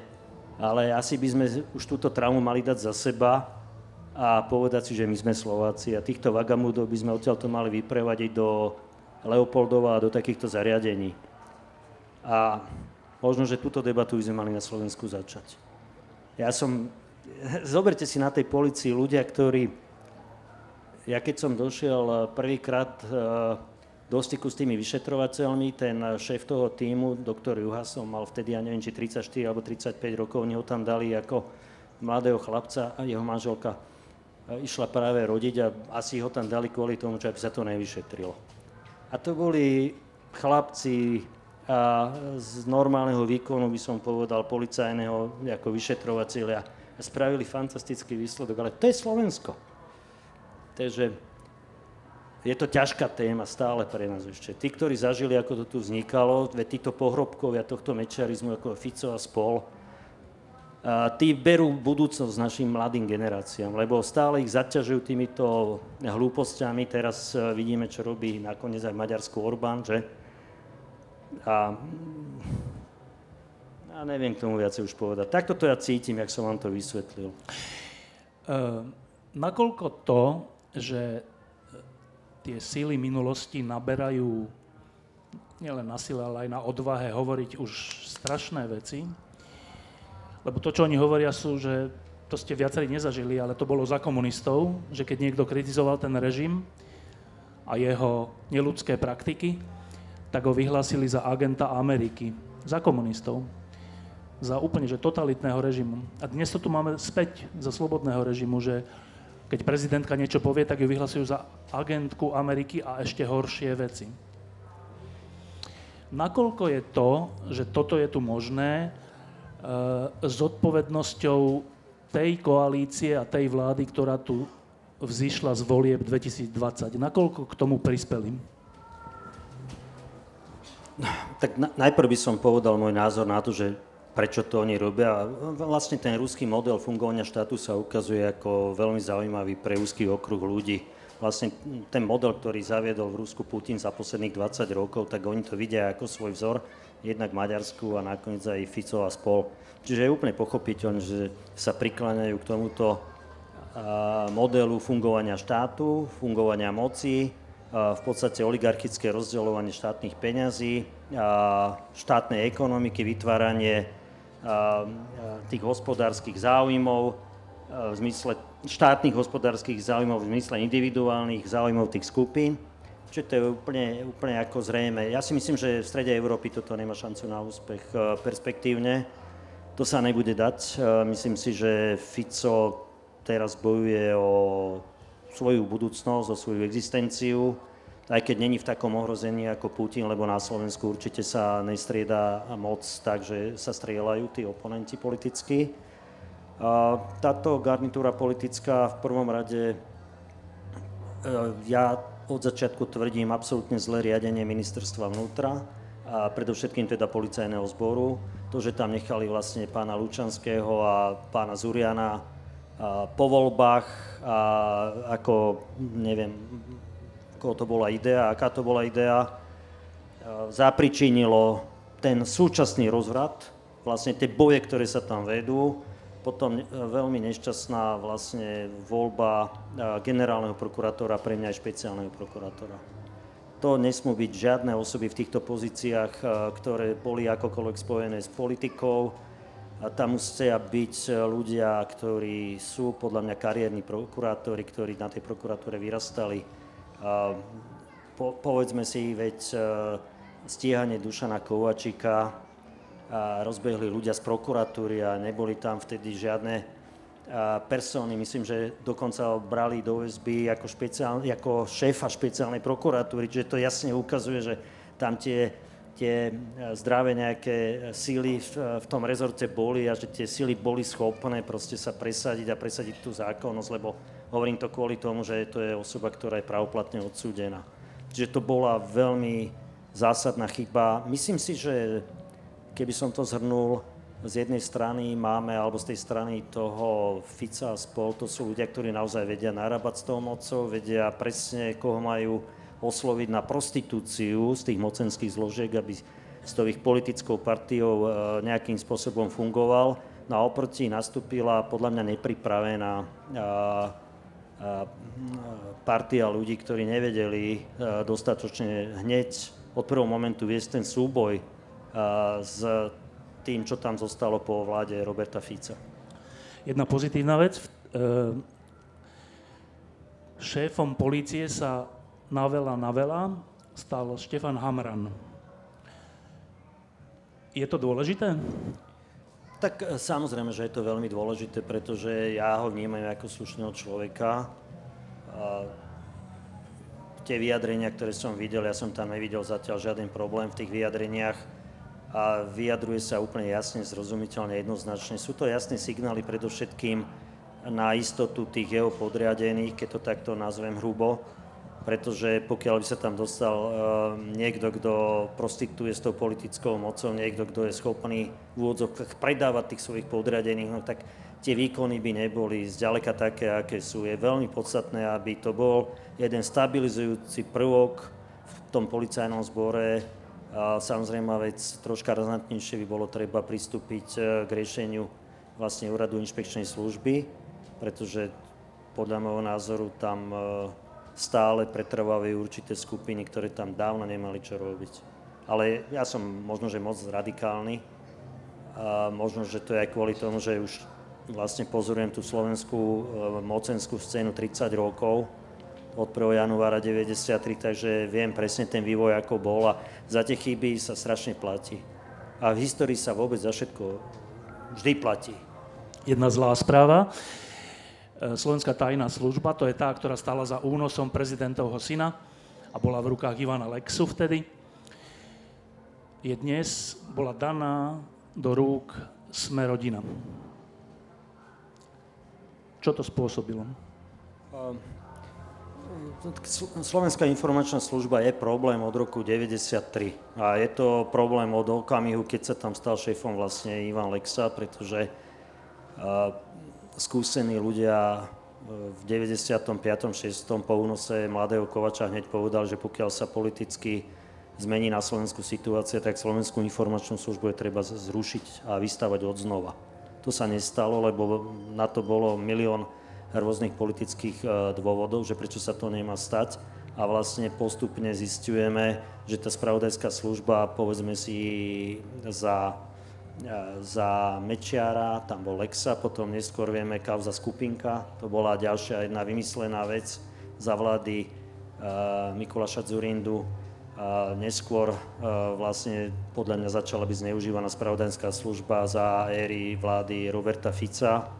Ale asi by sme už túto traumu mali dať za seba a povedať si, že my sme Slováci a týchto vagamúdov by sme odtiaľto mali vyprevadiť do Leopoldova a do takýchto zariadení. A možno, že túto debatu by sme mali na Slovensku začať. Ja som, zoberte si na tej policii ľudia, ktorí, ja keď som došiel prvýkrát eh, do styku s tými vyšetrovateľmi, ten šéf toho týmu, doktor Juhasom, mal vtedy, ja neviem, či 34 alebo 35 rokov, oni ho tam dali ako mladého chlapca a jeho manželka eh, išla práve rodiť a asi ho tam dali kvôli tomu, že aby sa to nevyšetrilo. A to boli chlapci a z normálneho výkonu, by som povedal, policajného, ako vyšetrovateľia. Spravili fantastický výsledok, ale to je Slovensko. Takže je to ťažká téma stále pre nás ešte. Tí, ktorí zažili, ako to tu vznikalo, veď títo pohrobkovia tohto mečiarizmu, ako Fico a spol, tí berú budúcnosť našim mladým generáciám, lebo stále ich zaťažujú týmito hlúpostiami. Teraz e, vidíme, čo robí nakoniec aj Maďarsku Orbán, že? A, a neviem k tomu viacej už povedať. Takto to ja cítim, jak som vám to vysvetlil. Uh, nakoľko to, že tie síly minulosti naberajú nielen na sile, ale aj na odvahe hovoriť už strašné veci, lebo to, čo oni hovoria, sú, že to ste viacerí nezažili, ale to bolo za komunistov, že keď niekto kritizoval ten režim a jeho neludské praktiky, tak ho vyhlásili za agenta Ameriky, za komunistov, za úplne že totalitného režimu. A dnes to tu máme späť za slobodného režimu, že keď prezidentka niečo povie, tak ju vyhlasujú za agentku Ameriky a ešte horšie veci. Nakoľko je to, že toto je tu možné, s odpovednosťou tej koalície a tej vlády, ktorá tu vzýšla z volieb 2020. Nakoľko k tomu prispeli? Tak na, najprv by som povedal môj názor na to, že prečo to oni robia. Vlastne ten ruský model fungovania štátu sa ukazuje ako veľmi zaujímavý pre úzky okruh ľudí. Vlastne ten model, ktorý zaviedol v Rusku Putin za posledných 20 rokov, tak oni to vidia ako svoj vzor jednak Maďarsku a nakoniec aj Fico a spol. Čiže je úplne pochopiteľné, že sa prikláňajú k tomuto modelu fungovania štátu, fungovania moci, v podstate oligarchické rozdeľovanie štátnych peňazí, štátnej ekonomiky, vytváranie tých hospodárskych záujmov v zmysle štátnych hospodárskych záujmov v zmysle individuálnych záujmov tých skupín Čiže to je úplne, úplne ako zrejme. Ja si myslím, že v strede Európy toto nemá šancu na úspech e, perspektívne. To sa nebude dať. E, myslím si, že Fico teraz bojuje o svoju budúcnosť, o svoju existenciu, aj keď není v takom ohrození ako Putin, lebo na Slovensku určite sa nestrieda moc tak, že sa strieľajú tí oponenti politicky. Táto garnitúra politická v prvom rade, e, ja od začiatku tvrdím absolútne zlé riadenie ministerstva vnútra a predovšetkým teda policajného zboru. To, že tam nechali vlastne pána Lučanského a pána Zuriana po voľbách a ako, neviem, koho to bola idea, aká to bola idea, zapričinilo ten súčasný rozvrat, vlastne tie boje, ktoré sa tam vedú, potom e, veľmi nešťastná vlastne voľba e, generálneho prokurátora, pre mňa aj špeciálneho prokurátora. To nesmú byť žiadne osoby v týchto pozíciách, e, ktoré boli akokoľvek spojené s politikou. A tam musia byť ľudia, ktorí sú podľa mňa kariérni prokurátori, ktorí na tej prokuratúre vyrastali. Po, povedzme si, veď stíhanie Dušana Kovačika, a rozbehli ľudia z prokuratúry a neboli tam vtedy žiadne persóny. Myslím, že dokonca ho brali do väzby ako, špeciál, ako šéfa špeciálnej prokuratúry, čiže to jasne ukazuje, že tam tie, tie zdravé nejaké síly v, v tom rezorte boli a že tie síly boli schopné proste sa presadiť a presadiť tú zákonnosť, lebo hovorím to kvôli tomu, že to je osoba, ktorá je pravoplatne odsúdená. že to bola veľmi zásadná chyba. Myslím si, že keby som to zhrnul, z jednej strany máme, alebo z tej strany toho Fica a spol, to sú ľudia, ktorí naozaj vedia narábať s tou mocou, vedia presne, koho majú osloviť na prostitúciu z tých mocenských zložiek, aby s tou ich politickou partiou e, nejakým spôsobom fungoval. No a oproti nastúpila podľa mňa nepripravená a, a, partia ľudí, ktorí nevedeli e, dostatočne hneď od prvého momentu viesť ten súboj s tým, čo tam zostalo po vláde Roberta Fica. Jedna pozitívna vec. E, šéfom polície sa na veľa, na veľa stal Štefan Hamran. Je to dôležité? Tak e, samozrejme, že je to veľmi dôležité, pretože ja ho vnímam ako slušného človeka. A tie vyjadrenia, ktoré som videl, ja som tam nevidel zatiaľ žiaden problém v tých vyjadreniach a vyjadruje sa úplne jasne, zrozumiteľne, jednoznačne. Sú to jasné signály predovšetkým na istotu tých jeho podriadených, keď to takto nazvem hrubo, pretože pokiaľ by sa tam dostal uh, niekto, kto prostituje s tou politickou mocou, niekto, kto je schopný v úvodzovkách predávať tých svojich podriadených, no tak tie výkony by neboli zďaleka také, aké sú. Je veľmi podstatné, aby to bol jeden stabilizujúci prvok v tom policajnom zbore. A samozrejme vec troška razantnejšie by bolo treba pristúpiť e, k riešeniu vlastne úradu inšpekčnej služby, pretože podľa môjho názoru tam uh, stále pretrvávajú určité skupiny, ktoré tam dávno nemali čo robiť. Ale ja som možno, že moc radikálny. A možno, že to je aj kvôli tomu, že už vlastne pozorujem tú slovenskú e, mocenskú scénu 30 rokov od 1. januára 93, takže viem presne ten vývoj, ako bol a za tie chyby sa strašne platí. A v histórii sa vôbec za všetko vždy platí. Jedna zlá správa. E, Slovenská tajná služba, to je tá, ktorá stala za únosom prezidentovho syna a bola v rukách Ivana Lexu vtedy, je dnes, bola daná do rúk Sme rodina. Čo to spôsobilo? Slovenská informačná služba je problém od roku 1993 a je to problém od okamihu, keď sa tam stal šéfom vlastne Ivan Lexa, pretože skúsení ľudia e, v 95. 6. po únose mladého Kovača hneď povedal, že pokiaľ sa politicky zmení na Slovensku situácia, tak Slovenskú informačnú službu je treba zrušiť a vystavať od znova. To sa nestalo, lebo na to bolo milión rôznych politických e, dôvodov, že prečo sa to nemá stať. A vlastne postupne zistujeme, že tá spravodajská služba, povedzme si, za za Mečiara, tam bol Lexa, potom neskôr vieme kauza Skupinka, to bola ďalšia jedna vymyslená vec za vlády uh, Mikuláša Zurindu. A neskôr uh, vlastne podľa mňa začala byť zneužívaná spravodajská služba za éry vlády Roberta Fica.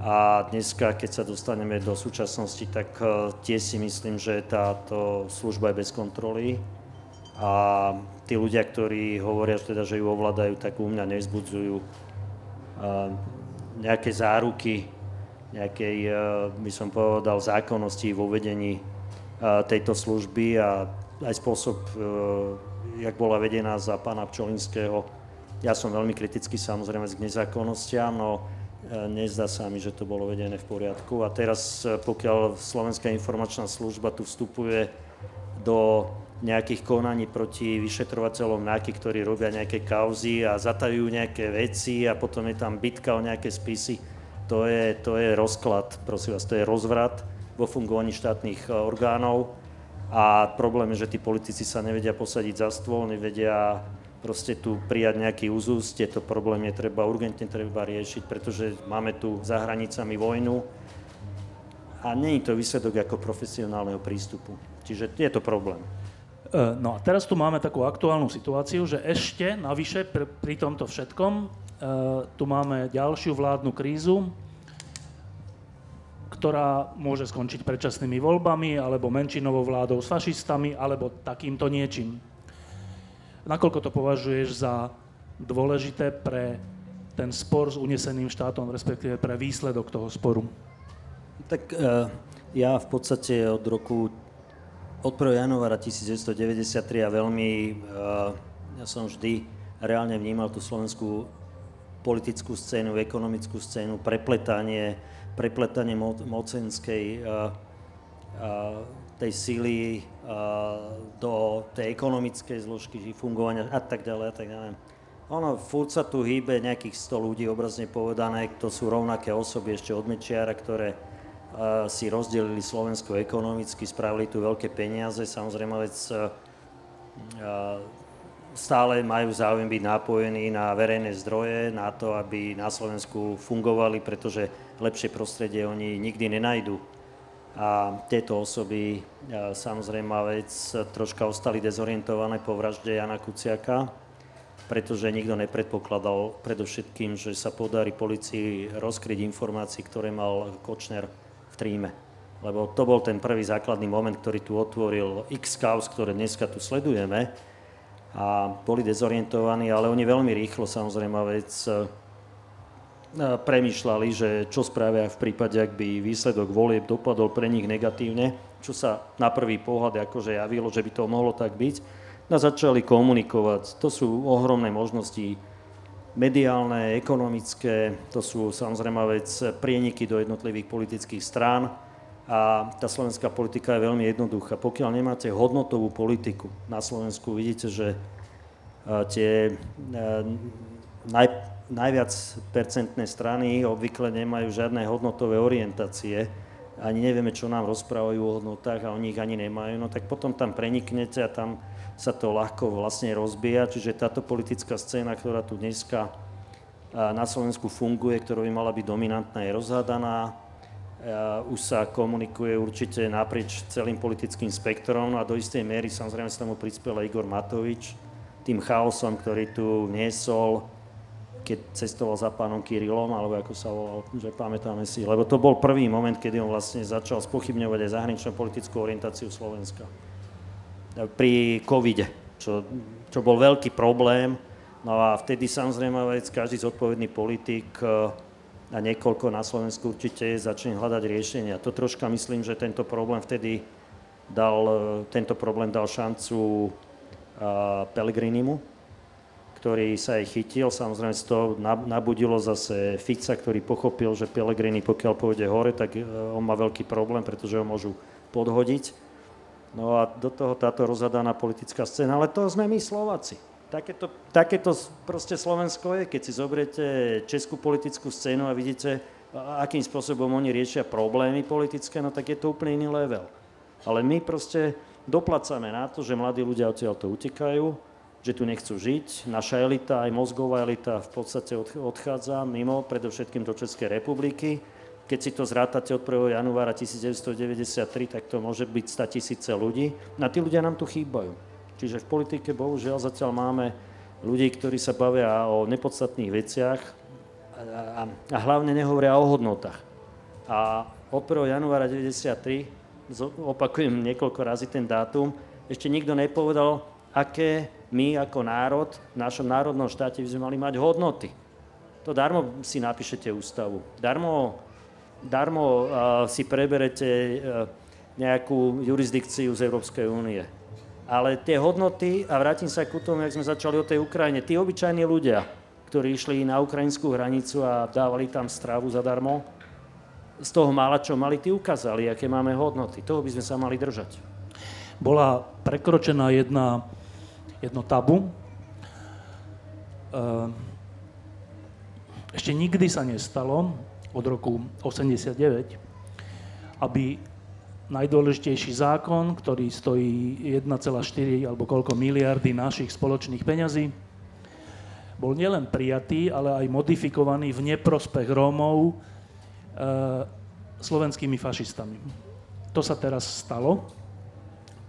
A dneska, keď sa dostaneme do súčasnosti, tak uh, tie si myslím, že táto služba je bez kontroly. A tí ľudia, ktorí hovoria, teda, že ju ovládajú, tak u mňa nezbudzujú nejaké záruky, nejakej, by som povedal, zákonnosti vo vedení tejto služby a aj spôsob, jak bola vedená za pána Pčolinského. Ja som veľmi kritický samozrejme k nezákonnostiam, no nezdá sa mi, že to bolo vedené v poriadku. A teraz, pokiaľ Slovenská informačná služba tu vstupuje do nejakých konaní proti vyšetrovateľom NAKY, ktorí robia nejaké kauzy a zatajujú nejaké veci a potom je tam bitka o nejaké spisy. To je, to je rozklad, prosím vás, to je rozvrat vo fungovaní štátnych e, orgánov a problém je, že tí politici sa nevedia posadiť za stôl, nevedia proste tu prijať nejaký úzus, tieto problémy je treba urgentne treba riešiť, pretože máme tu za hranicami vojnu a není to výsledok ako profesionálneho prístupu. Čiže je to problém. E, no a teraz tu máme takú aktuálnu situáciu, že ešte navyše pri, pri tomto všetkom e, tu máme ďalšiu vládnu krízu, ktorá môže skončiť predčasnými voľbami, alebo menšinovou vládou s fašistami, alebo takýmto niečím. Nakoľko to považuješ za dôležité pre ten spor s uneseným štátom, respektíve pre výsledok toho sporu? Tak e, ja v podstate od roku od 1. januára 1993 a veľmi, ja som vždy reálne vnímal tú slovenskú politickú scénu, ekonomickú scénu, prepletanie, prepletanie mo- mocenskej a, a tej síly a, do tej ekonomickej zložky fungovania a tak ďalej a tak ďalej. Ono, furt sa tu hýbe nejakých 100 ľudí, obrazne povedané, to sú rovnaké osoby ešte od Mečiara, ktoré si rozdelili Slovensko ekonomicky, spravili tu veľké peniaze, samozrejme vec uh, stále majú záujem byť napojení na verejné zdroje, na to, aby na Slovensku fungovali, pretože lepšie prostredie oni nikdy nenajdu. A tieto osoby, samozrejme vec, troška ostali dezorientované po vražde Jana Kuciaka, pretože nikto nepredpokladal predovšetkým, že sa podarí policii rozkryť informácií, ktoré mal Kočner v tríme. Lebo to bol ten prvý základný moment, ktorý tu otvoril x kaos, ktoré dneska tu sledujeme a boli dezorientovaní, ale oni veľmi rýchlo samozrejme vec e, premýšľali, že čo spravia v prípade, ak by výsledok volieb dopadol pre nich negatívne, čo sa na prvý pohľad akože javilo, že by to mohlo tak byť a začali komunikovať. To sú ohromné možnosti mediálne, ekonomické, to sú samozrejme vec prieniky do jednotlivých politických strán a tá slovenská politika je veľmi jednoduchá. Pokiaľ nemáte hodnotovú politiku na Slovensku, vidíte, že tie naj, najviac percentné strany obvykle nemajú žiadne hodnotové orientácie, ani nevieme, čo nám rozprávajú o hodnotách a oni ich ani nemajú, no tak potom tam preniknete a tam sa to ľahko vlastne rozbíja, čiže táto politická scéna, ktorá tu dneska na Slovensku funguje, ktorá by mala byť dominantná, je rozhádaná. Už sa komunikuje určite naprieč celým politickým spektrom a do istej miery samozrejme sa tomu prispel Igor Matovič tým chaosom, ktorý tu niesol, keď cestoval za pánom Kirilom, alebo ako sa volal, že pamätáme si, lebo to bol prvý moment, kedy on vlastne začal spochybňovať aj zahraničnú politickú orientáciu Slovenska pri covide, čo, čo bol veľký problém. No a vtedy samozrejme každý zodpovedný politik eh, a niekoľko na Slovensku určite začne hľadať riešenia. To troška myslím, že tento problém vtedy dal, eh, tento problém dal šancu uh, Pelegrinimu, ktorý sa aj chytil. Samozrejme z toho nabudilo zase Fica, ktorý pochopil, že Pelegrini pokiaľ pôjde hore, tak on má veľký problém, pretože ho môžu podhodiť. No a do toho táto rozhadaná politická scéna, ale to sme my Slováci. Takéto, takéto proste Slovensko je, keď si zobriete českú politickú scénu a vidíte, akým spôsobom oni riešia problémy politické, no tak je to úplne iný level. Ale my proste doplacame na to, že mladí ľudia odtiaľ to utekajú, že tu nechcú žiť. Naša elita, aj mozgová elita v podstate odchádza mimo, predovšetkým do Českej republiky keď si to zrátate od 1. januára 1993, tak to môže byť 100 tisíce ľudí. A tí ľudia nám tu chýbajú. Čiže v politike bohužiaľ zatiaľ máme ľudí, ktorí sa bavia o nepodstatných veciach a, a, a hlavne nehovoria o hodnotách. A od 1. januára 1993, opakujem niekoľko razy ten dátum, ešte nikto nepovedal, aké my ako národ v našom národnom štáte by sme mali mať hodnoty. To darmo si napíšete ústavu. Darmo darmo si preberete uh, nejakú jurisdikciu z Európskej únie. Ale tie hodnoty, a vrátim sa k tomu, jak sme začali o tej Ukrajine, tí obyčajní ľudia, ktorí išli na ukrajinskú hranicu a dávali tam stravu zadarmo, z toho mála, čo mali, tí ukázali, aké máme hodnoty. Toho by sme sa mali držať. Bola prekročená jedna, jedno tabu. Ešte nikdy sa nestalo, od roku 89, aby najdôležitejší zákon, ktorý stojí 1,4 alebo koľko miliardy našich spoločných peňazí, bol nielen prijatý, ale aj modifikovaný v neprospech Rómov e, slovenskými fašistami. To sa teraz stalo.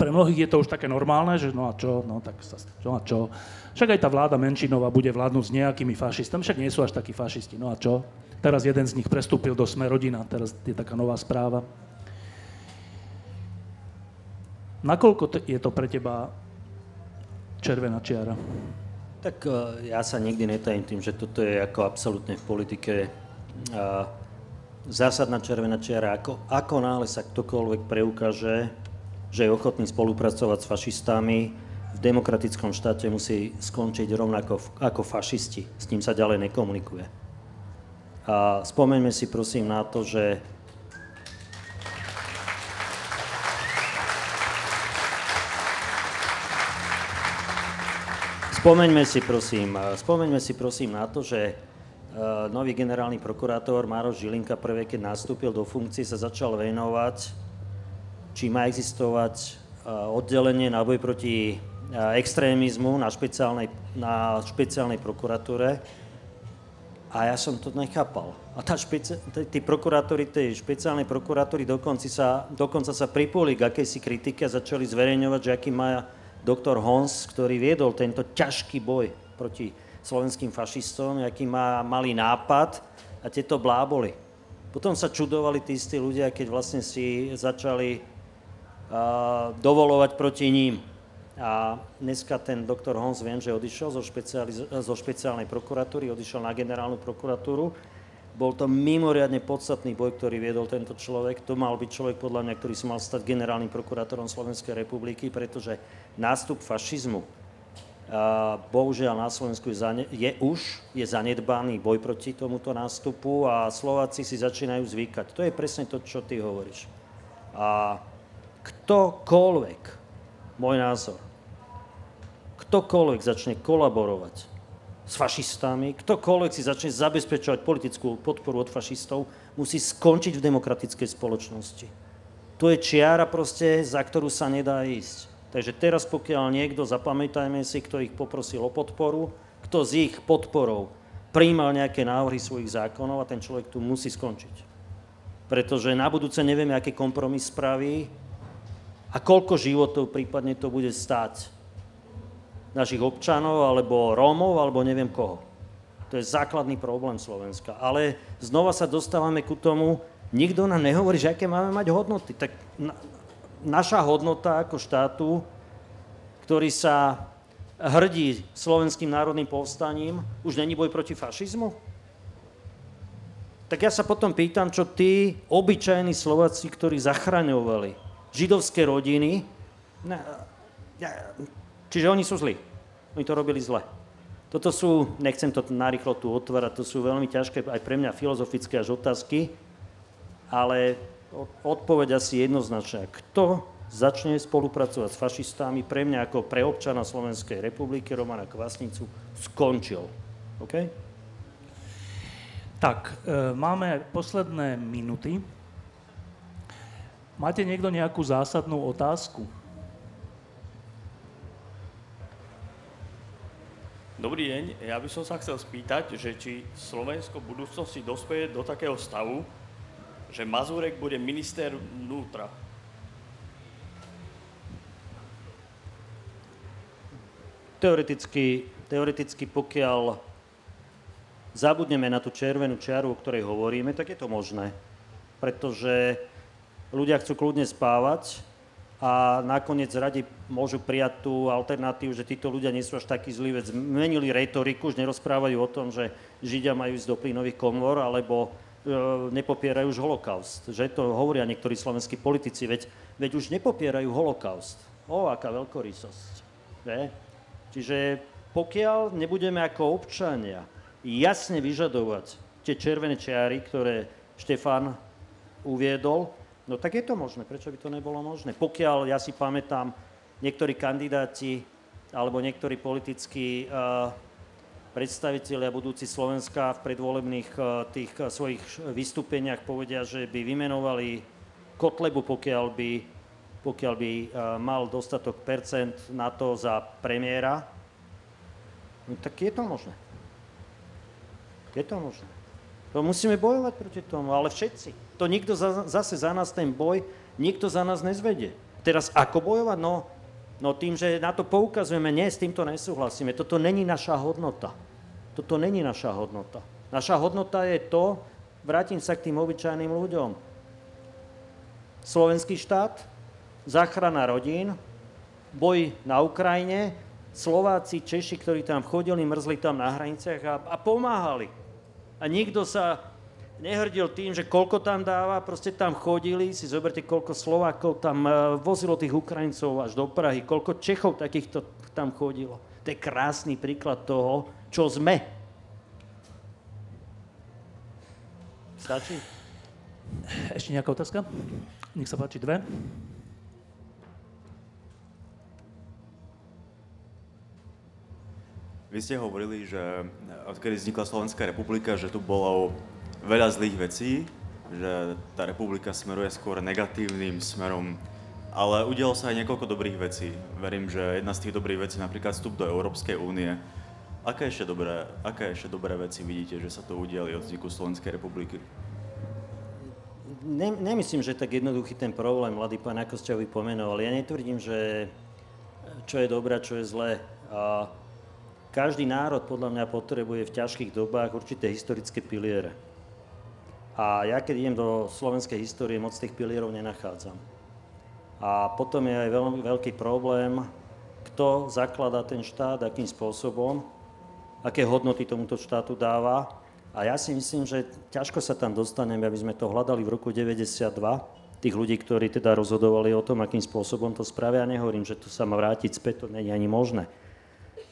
Pre mnohých je to už také normálne, že no a čo, no tak sa, čo a čo. Však aj tá vláda menšinová bude vládnuť s nejakými fašistami, však nie sú až takí fašisti, no a čo. Teraz jeden z nich prestúpil do Sme rodina, teraz je taká nová správa. Nakoľko je to pre teba červená čiara? Tak e, ja sa nikdy netajím tým, že toto je ako absolútne v politike e, zásadná červená čiara. Ako, ako náhle sa ktokoľvek preukáže že je ochotný spolupracovať s fašistami, v demokratickom štáte musí skončiť rovnako ako fašisti. S ním sa ďalej nekomunikuje. A spomeňme si prosím na to, že Spomeňme si prosím, spomeňme si prosím na to, že uh, nový generálny prokurátor Mároš Žilinka prvé, keď nastúpil do funkcie, sa začal venovať, či má existovať uh, oddelenie na boj proti uh, extrémizmu na špeciálnej, na špeciálnej prokuratúre. A ja som to nechápal. A tá špeci- tí prokurátori tej špeciálnej prokuratúry dokonca sa, dokonca sa pripoli k akejsi kritike a začali zverejňovať, že aký má doktor Hons, ktorý viedol tento ťažký boj proti slovenským fašistom, aký má malý nápad a tieto bláboli. Potom sa čudovali tí istí ľudia, keď vlastne si začali dovolovať proti ním. A dneska ten doktor Hons, viem, že odišiel zo, zo špeciálnej prokuratúry, odišiel na generálnu prokuratúru bol to mimoriadne podstatný boj, ktorý viedol tento človek. To mal byť človek, podľa mňa, ktorý si mal stať generálnym prokurátorom Slovenskej republiky, pretože nástup fašizmu, a bohužiaľ na Slovensku je už je zanedbaný boj proti tomuto nástupu a Slováci si začínajú zvykať. To je presne to, čo ty hovoríš. A ktokoľvek, môj názor, ktokoľvek začne kolaborovať s fašistami, ktokoľvek si začne zabezpečovať politickú podporu od fašistov, musí skončiť v demokratickej spoločnosti. To je čiara proste, za ktorú sa nedá ísť. Takže teraz pokiaľ niekto, zapamätajme si, kto ich poprosil o podporu, kto z ich podporou prijímal nejaké návrhy svojich zákonov a ten človek tu musí skončiť. Pretože na budúce nevieme, aký kompromis spraví a koľko životov prípadne to bude stáť našich občanov, alebo Rómov, alebo neviem koho. To je základný problém Slovenska. Ale znova sa dostávame ku tomu, nikto nám nehovorí, že aké máme mať hodnoty. Tak na, naša hodnota ako štátu, ktorý sa hrdí slovenským národným povstaním, už není boj proti fašizmu? Tak ja sa potom pýtam, čo tí obyčajní Slováci, ktorí zachraňovali židovské rodiny, Čiže oni sú zlí. Oni to robili zle. Toto sú, nechcem to narýchlo tu otvárať, to sú veľmi ťažké aj pre mňa filozofické až otázky, ale odpoveď asi jednoznačná. Kto začne spolupracovať s fašistami, pre mňa ako pre občana Slovenskej republiky, Romana Kvasnicu, skončil. OK? Tak, e, máme posledné minuty. Máte niekto nejakú zásadnú otázku? Dobrý deň, ja by som sa chcel spýtať, že či Slovensko v budúcnosti dospeje do takého stavu, že Mazurek bude minister vnútra. Teoreticky, teoreticky, pokiaľ zabudneme na tú červenú čiaru, o ktorej hovoríme, tak je to možné. Pretože ľudia chcú kľudne spávať, a nakoniec radi môžu prijať tú alternatívu, že títo ľudia nie sú až takí zlí, veď zmenili retoriku, už nerozprávajú o tom, že Židia majú ísť do plynových komor, alebo e, nepopierajú už holokaust. Že to hovoria niektorí slovenskí politici, veď, veď už nepopierajú holokaust. O, aká veľkorysosť. Že? Čiže pokiaľ nebudeme ako občania jasne vyžadovať tie červené čiary, ktoré Štefan uviedol, No tak je to možné. Prečo by to nebolo možné? Pokiaľ, ja si pamätám, niektorí kandidáti alebo niektorí politickí uh, predstavitelia budúci Slovenska v predvolebných uh, tých uh, svojich vystúpeniach povedia, že by vymenovali Kotlebu, pokiaľ by, pokiaľ by mal dostatok percent na to za premiéra. No tak je to možné. Je to možné. To musíme bojovať proti tomu, ale všetci. To nikto za, zase za nás ten boj, nikto za nás nezvedie. Teraz ako bojovať? No, no tým, že na to poukazujeme, nie, s týmto nesúhlasíme. Toto není naša hodnota. Toto není naša hodnota. Naša hodnota je to, vrátim sa k tým obyčajným ľuďom. Slovenský štát, záchrana rodín, boj na Ukrajine, Slováci, Češi, ktorí tam chodili, mrzli tam na hraniciach a, a pomáhali a nikto sa nehrdil tým, že koľko tam dáva, proste tam chodili, si zoberte, koľko Slovákov tam e, vozilo tých Ukrajincov až do Prahy, koľko Čechov takýchto tam chodilo. To je krásny príklad toho, čo sme. Stačí? Ešte nejaká otázka? Nech sa páči, dve. Vy ste hovorili, že odkedy vznikla Slovenská republika, že tu bolo veľa zlých vecí, že tá republika smeruje skôr negatívnym smerom, ale udialo sa aj niekoľko dobrých vecí. Verím, že jedna z tých dobrých vecí napríklad vstup do Európskej únie. Aké ešte dobré, aké ešte dobré veci vidíte, že sa to udiali od vzniku Slovenskej republiky? Ne, nemyslím, že tak jednoduchý ten problém, mladý pán Akosťový pomenoval. Ja netvrdím, že čo je dobré, čo je zlé. A každý národ podľa mňa potrebuje v ťažkých dobách určité historické piliere. A ja keď idem do slovenskej histórie, moc tých pilierov nenachádzam. A potom je aj veľmi veľký problém, kto zakladá ten štát, akým spôsobom, aké hodnoty tomuto štátu dáva. A ja si myslím, že ťažko sa tam dostaneme, aby sme to hľadali v roku 92, tých ľudí, ktorí teda rozhodovali o tom, akým spôsobom to spravia. Ja nehovorím, že to sa má vrátiť späť, to je ani možné.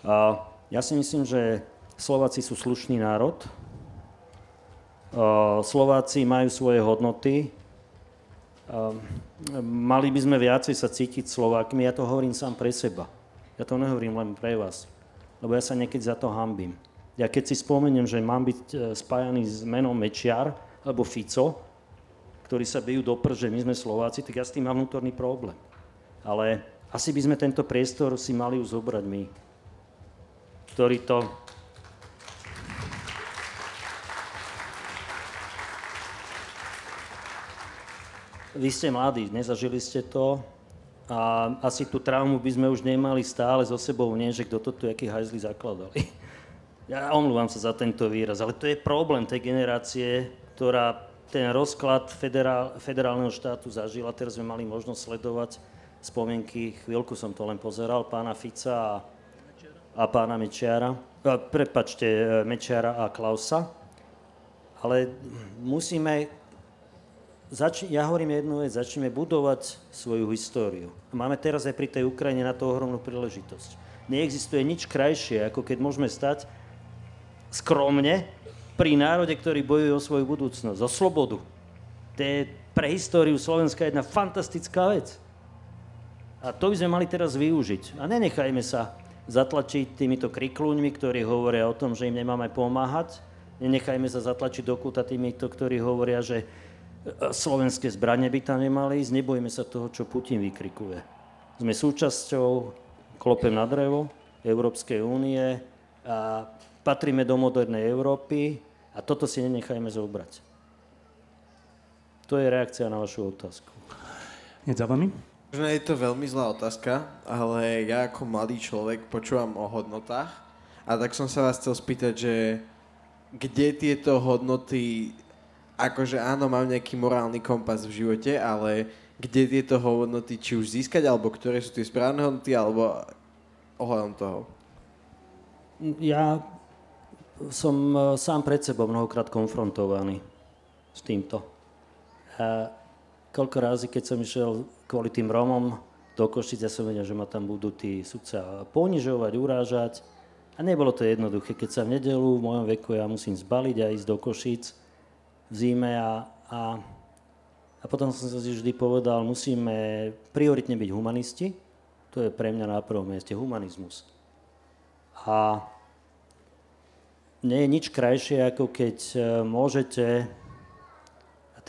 A ja si myslím, že Slováci sú slušný národ. Slováci majú svoje hodnoty. Mali by sme viacej sa cítiť Slovákmi. Ja to hovorím sám pre seba. Ja to nehovorím len pre vás. Lebo ja sa niekedy za to hambím. Ja keď si spomeniem, že mám byť e, spájaný s menom Mečiar alebo Fico, ktorí sa bijú do prže, my sme Slováci, tak ja s tým mám vnútorný problém. Ale asi by sme tento priestor si mali už zobrať my ktorý to Vy ste mladí, nezažili ste to a asi tú traumu by sme už nemali stále so sebou, nie, že kto to tu, akí hajzli zakladali. [laughs] Ja omlúvam sa za tento výraz, ale to je problém tej generácie, ktorá ten rozklad federál, federálneho štátu zažila. Teraz sme mali možnosť sledovať spomienky, chvíľku som to len pozeral, pána Fica a a pána Mečiara, prepačte, e, Mečiara a Klausa, ale musíme, zač- ja hovorím jednu vec, začneme budovať svoju históriu. Máme teraz aj pri tej Ukrajine na to ohromnú príležitosť. Neexistuje nič krajšie, ako keď môžeme stať skromne pri národe, ktorý bojuje o svoju budúcnosť, o slobodu. To je pre históriu Slovenska jedna fantastická vec. A to by sme mali teraz využiť. A nenechajme sa zatlačiť týmito kriklúňmi, ktorí hovoria o tom, že im nemáme pomáhať. Nenechajme sa zatlačiť do kúta týmito, ktorí hovoria, že e, slovenské zbranie by tam nemali ísť. Nebojme sa toho, čo Putin vykrikuje. Sme súčasťou, klopem na drevo, Európskej únie a patríme do modernej Európy a toto si nenechajme zobrať. To je reakcia na vašu otázku. Hneď za vami? Možno je to veľmi zlá otázka, ale ja ako mladý človek počúvam o hodnotách a tak som sa vás chcel spýtať, že kde tieto hodnoty, akože áno, mám nejaký morálny kompas v živote, ale kde tieto hodnoty či už získať, alebo ktoré sú tie správne hodnoty, alebo ohľadom toho? Ja som e, sám pred sebou mnohokrát konfrontovaný s týmto. Koľko razy, keď som išiel kvôli tým Rómom do Košic, ja som vedel, že ma tam budú tí sudca ponižovať, urážať. A nebolo to jednoduché, keď sa v nedelu v mojom veku ja musím zbaliť a ísť do Košic v zime a, a, a potom som si vždy povedal, musíme prioritne byť humanisti, to je pre mňa na prvom mieste humanizmus. A nie je nič krajšie, ako keď e, môžete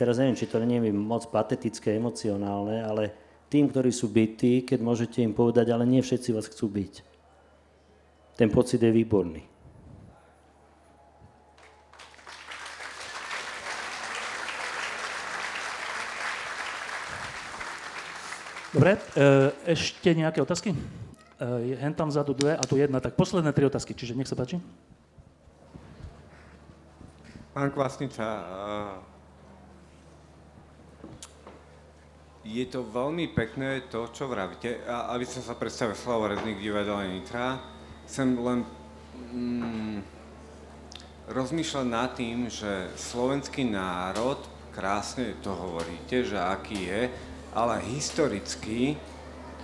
teraz neviem, či to nie je moc patetické, emocionálne, ale tým, ktorí sú bytí, keď môžete im povedať, ale nie všetci vás chcú byť. Ten pocit je výborný. Dobre, e, ešte nejaké otázky? E, hen tam vzadu dve a tu jedna, tak posledné tri otázky, čiže nech sa páči. Pán Kvasnica, je to veľmi pekné to, čo vravíte. A aby som sa predstavil Slavo Rezník, divadele Nitra, chcem len... Mm, rozmýšľať nad tým, že slovenský národ, krásne to hovoríte, že aký je, ale historicky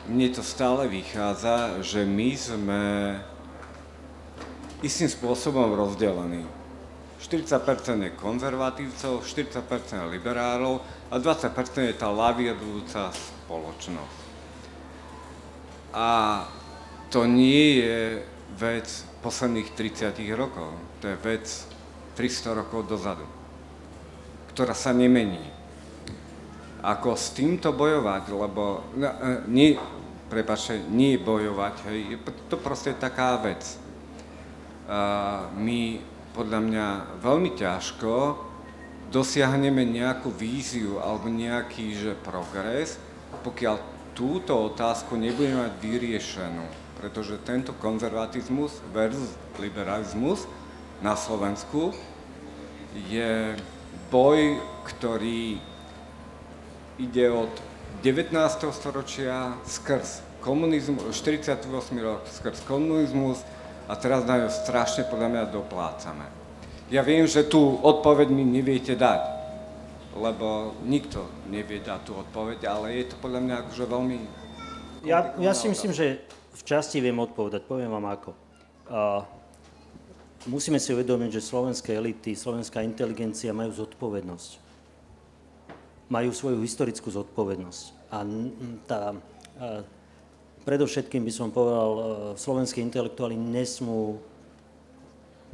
mne to stále vychádza, že my sme istým spôsobom rozdelení. 40% je konzervatívcov, 40% je liberálov a 20% je tá lavierujúca spoločnosť. A to nie je vec posledných 30 rokov, to je vec 300 rokov dozadu, ktorá sa nemení. Ako s týmto bojovať, lebo no, e, nie, prepáčte, nie bojovať, hej, je to proste taká vec. Uh, my podľa mňa veľmi ťažko dosiahneme nejakú víziu alebo nejaký že progres, pokiaľ túto otázku nebudeme mať vyriešenú. Pretože tento konzervatizmus versus liberalizmus na Slovensku je boj, ktorý ide od 19. storočia skrz komunizmus, 48 rok skrz komunizmus a teraz na ňu strašne podľa mňa doplácame. Ja viem, že tú odpoveď mi neviete dať, lebo nikto nevie dať tú odpoveď, ale je to podľa mňa akože veľmi... Ja, ja si myslím, že v časti viem odpovedať, poviem vám ako. Uh, musíme si uvedomiť, že slovenské elity, slovenská inteligencia majú zodpovednosť majú svoju historickú zodpovednosť. A tá, a predovšetkým by som povedal, e, slovenskí intelektuáli nesmú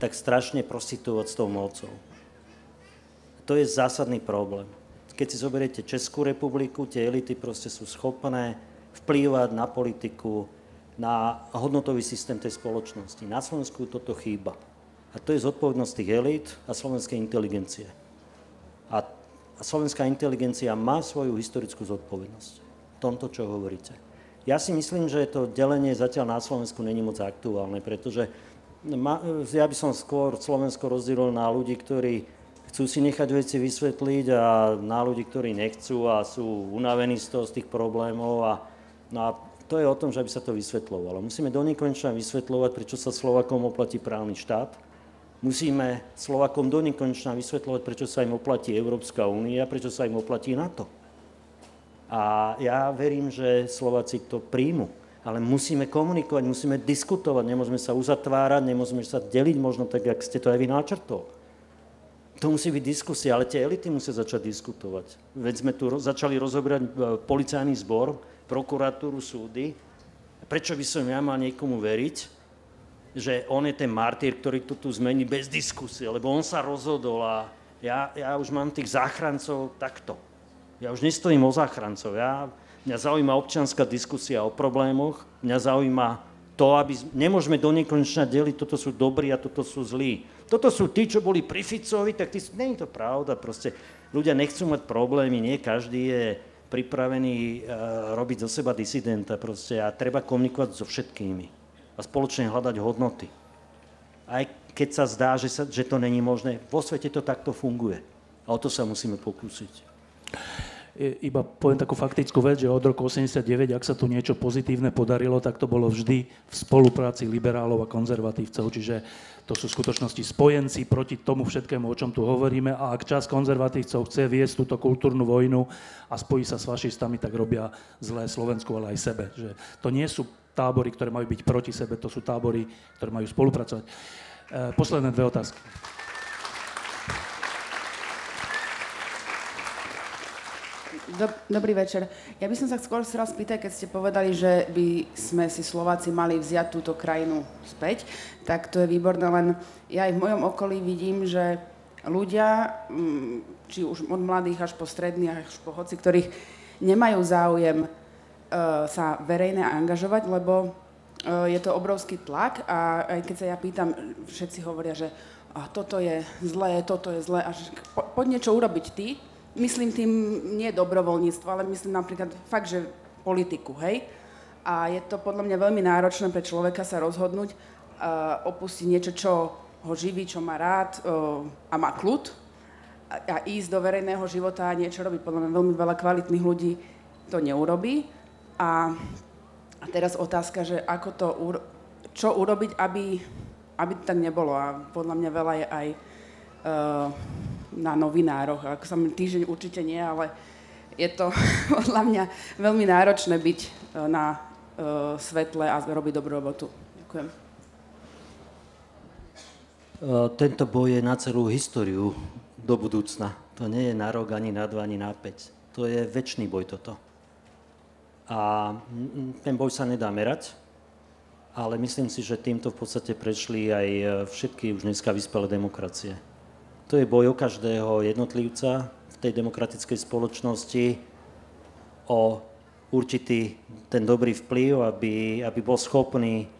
tak strašne prostituovať s tou mocou. To je zásadný problém. Keď si zoberiete Českú republiku, tie elity proste sú schopné vplývať na politiku, na hodnotový systém tej spoločnosti. Na Slovensku toto chýba. A to je zodpovednosť tých elít a slovenskej inteligencie. A a slovenská inteligencia má svoju historickú zodpovednosť v tomto, čo hovoríte. Ja si myslím, že to delenie zatiaľ na Slovensku není moc aktuálne, pretože ja by som skôr Slovensko rozdielil na ľudí, ktorí chcú si nechať veci vysvetliť a na ľudí, ktorí nechcú a sú unavení z toho, z tých problémov. A, no a to je o tom, že aby sa to vysvetľovalo. Musíme do nekonečna vysvetľovať, prečo sa Slovakom oplatí právny štát, Musíme Slovakom do nekonečna vysvetľovať, prečo sa im oplatí Európska únia, prečo sa im oplatí NATO. A ja verím, že Slováci to príjmu. Ale musíme komunikovať, musíme diskutovať, nemôžeme sa uzatvárať, nemôžeme sa deliť možno tak, jak ste to aj vy načrtol. To musí byť diskusia, ale tie elity musia začať diskutovať. Veď sme tu začali rozoberať e, policajný zbor, prokuratúru, súdy. Prečo by som ja mal niekomu veriť, že on je ten martýr, ktorý to tu zmení bez diskusie, lebo on sa rozhodol a ja, ja už mám tých záchrancov takto. Ja už nestojím o záchrancov. Ja, mňa zaujíma občianská diskusia o problémoch, mňa zaujíma to, aby nemôžeme do nekonečna deliť, toto sú dobrí a toto sú zlí. Toto sú tí, čo boli pri Ficovi, tak tí sú... Není to pravda, proste ľudia nechcú mať problémy, nie každý je pripravený uh, robiť zo seba disidenta proste a treba komunikovať so všetkými a spoločne hľadať hodnoty. Aj keď sa zdá, že, sa, že to není možné, vo svete to takto funguje. A o to sa musíme pokúsiť. Iba poviem takú faktickú vec, že od roku 89, ak sa tu niečo pozitívne podarilo, tak to bolo vždy v spolupráci liberálov a konzervatívcov, čiže to sú skutočnosti spojenci proti tomu všetkému, o čom tu hovoríme a ak čas konzervatívcov chce viesť túto kultúrnu vojnu a spojí sa s fašistami, tak robia zlé Slovensku, ale aj sebe. Že to nie sú tábory, ktoré majú byť proti sebe, to sú tábory, ktoré majú spolupracovať. E, posledné dve otázky. Dobrý večer. Ja by som sa skôr chcela spýtať, keď ste povedali, že by sme si Slováci mali vziať túto krajinu späť, tak to je výborné, len ja aj v mojom okolí vidím, že ľudia, mm, či už od mladých až po stredných, až po hoci, ktorých nemajú záujem uh, sa verejne angažovať, lebo uh, je to obrovský tlak a aj keď sa ja pýtam, všetci hovoria, že a toto je zlé, toto je zlé, až po, poď niečo urobiť ty. Myslím tým nie dobrovoľníctvo, ale myslím napríklad fakt, že politiku, hej. A je to podľa mňa veľmi náročné pre človeka sa rozhodnúť, uh, opustiť niečo, čo ho živí, čo má rád uh, a má kľud a, a ísť do verejného života a niečo robiť. Podľa mňa veľmi veľa kvalitných ľudí to neurobí. A, a teraz otázka, že ako to, čo urobiť, aby aby to tak nebolo. A podľa mňa veľa je aj uh, na novinároch. Ako sa týždeň určite nie, ale je to [laughs] podľa mňa veľmi náročné byť uh, na uh, svetle a robiť dobrú robotu. Ďakujem. Tento boj je na celú históriu do budúcna. To nie je na rok, ani na dva, ani na päť. To je väčší boj toto. A ten boj sa nedá merať, ale myslím si, že týmto v podstate prešli aj e, všetky už dneska vyspelé demokracie. To je boj o každého jednotlivca v tej demokratickej spoločnosti, o určitý ten dobrý vplyv, aby, aby bol schopný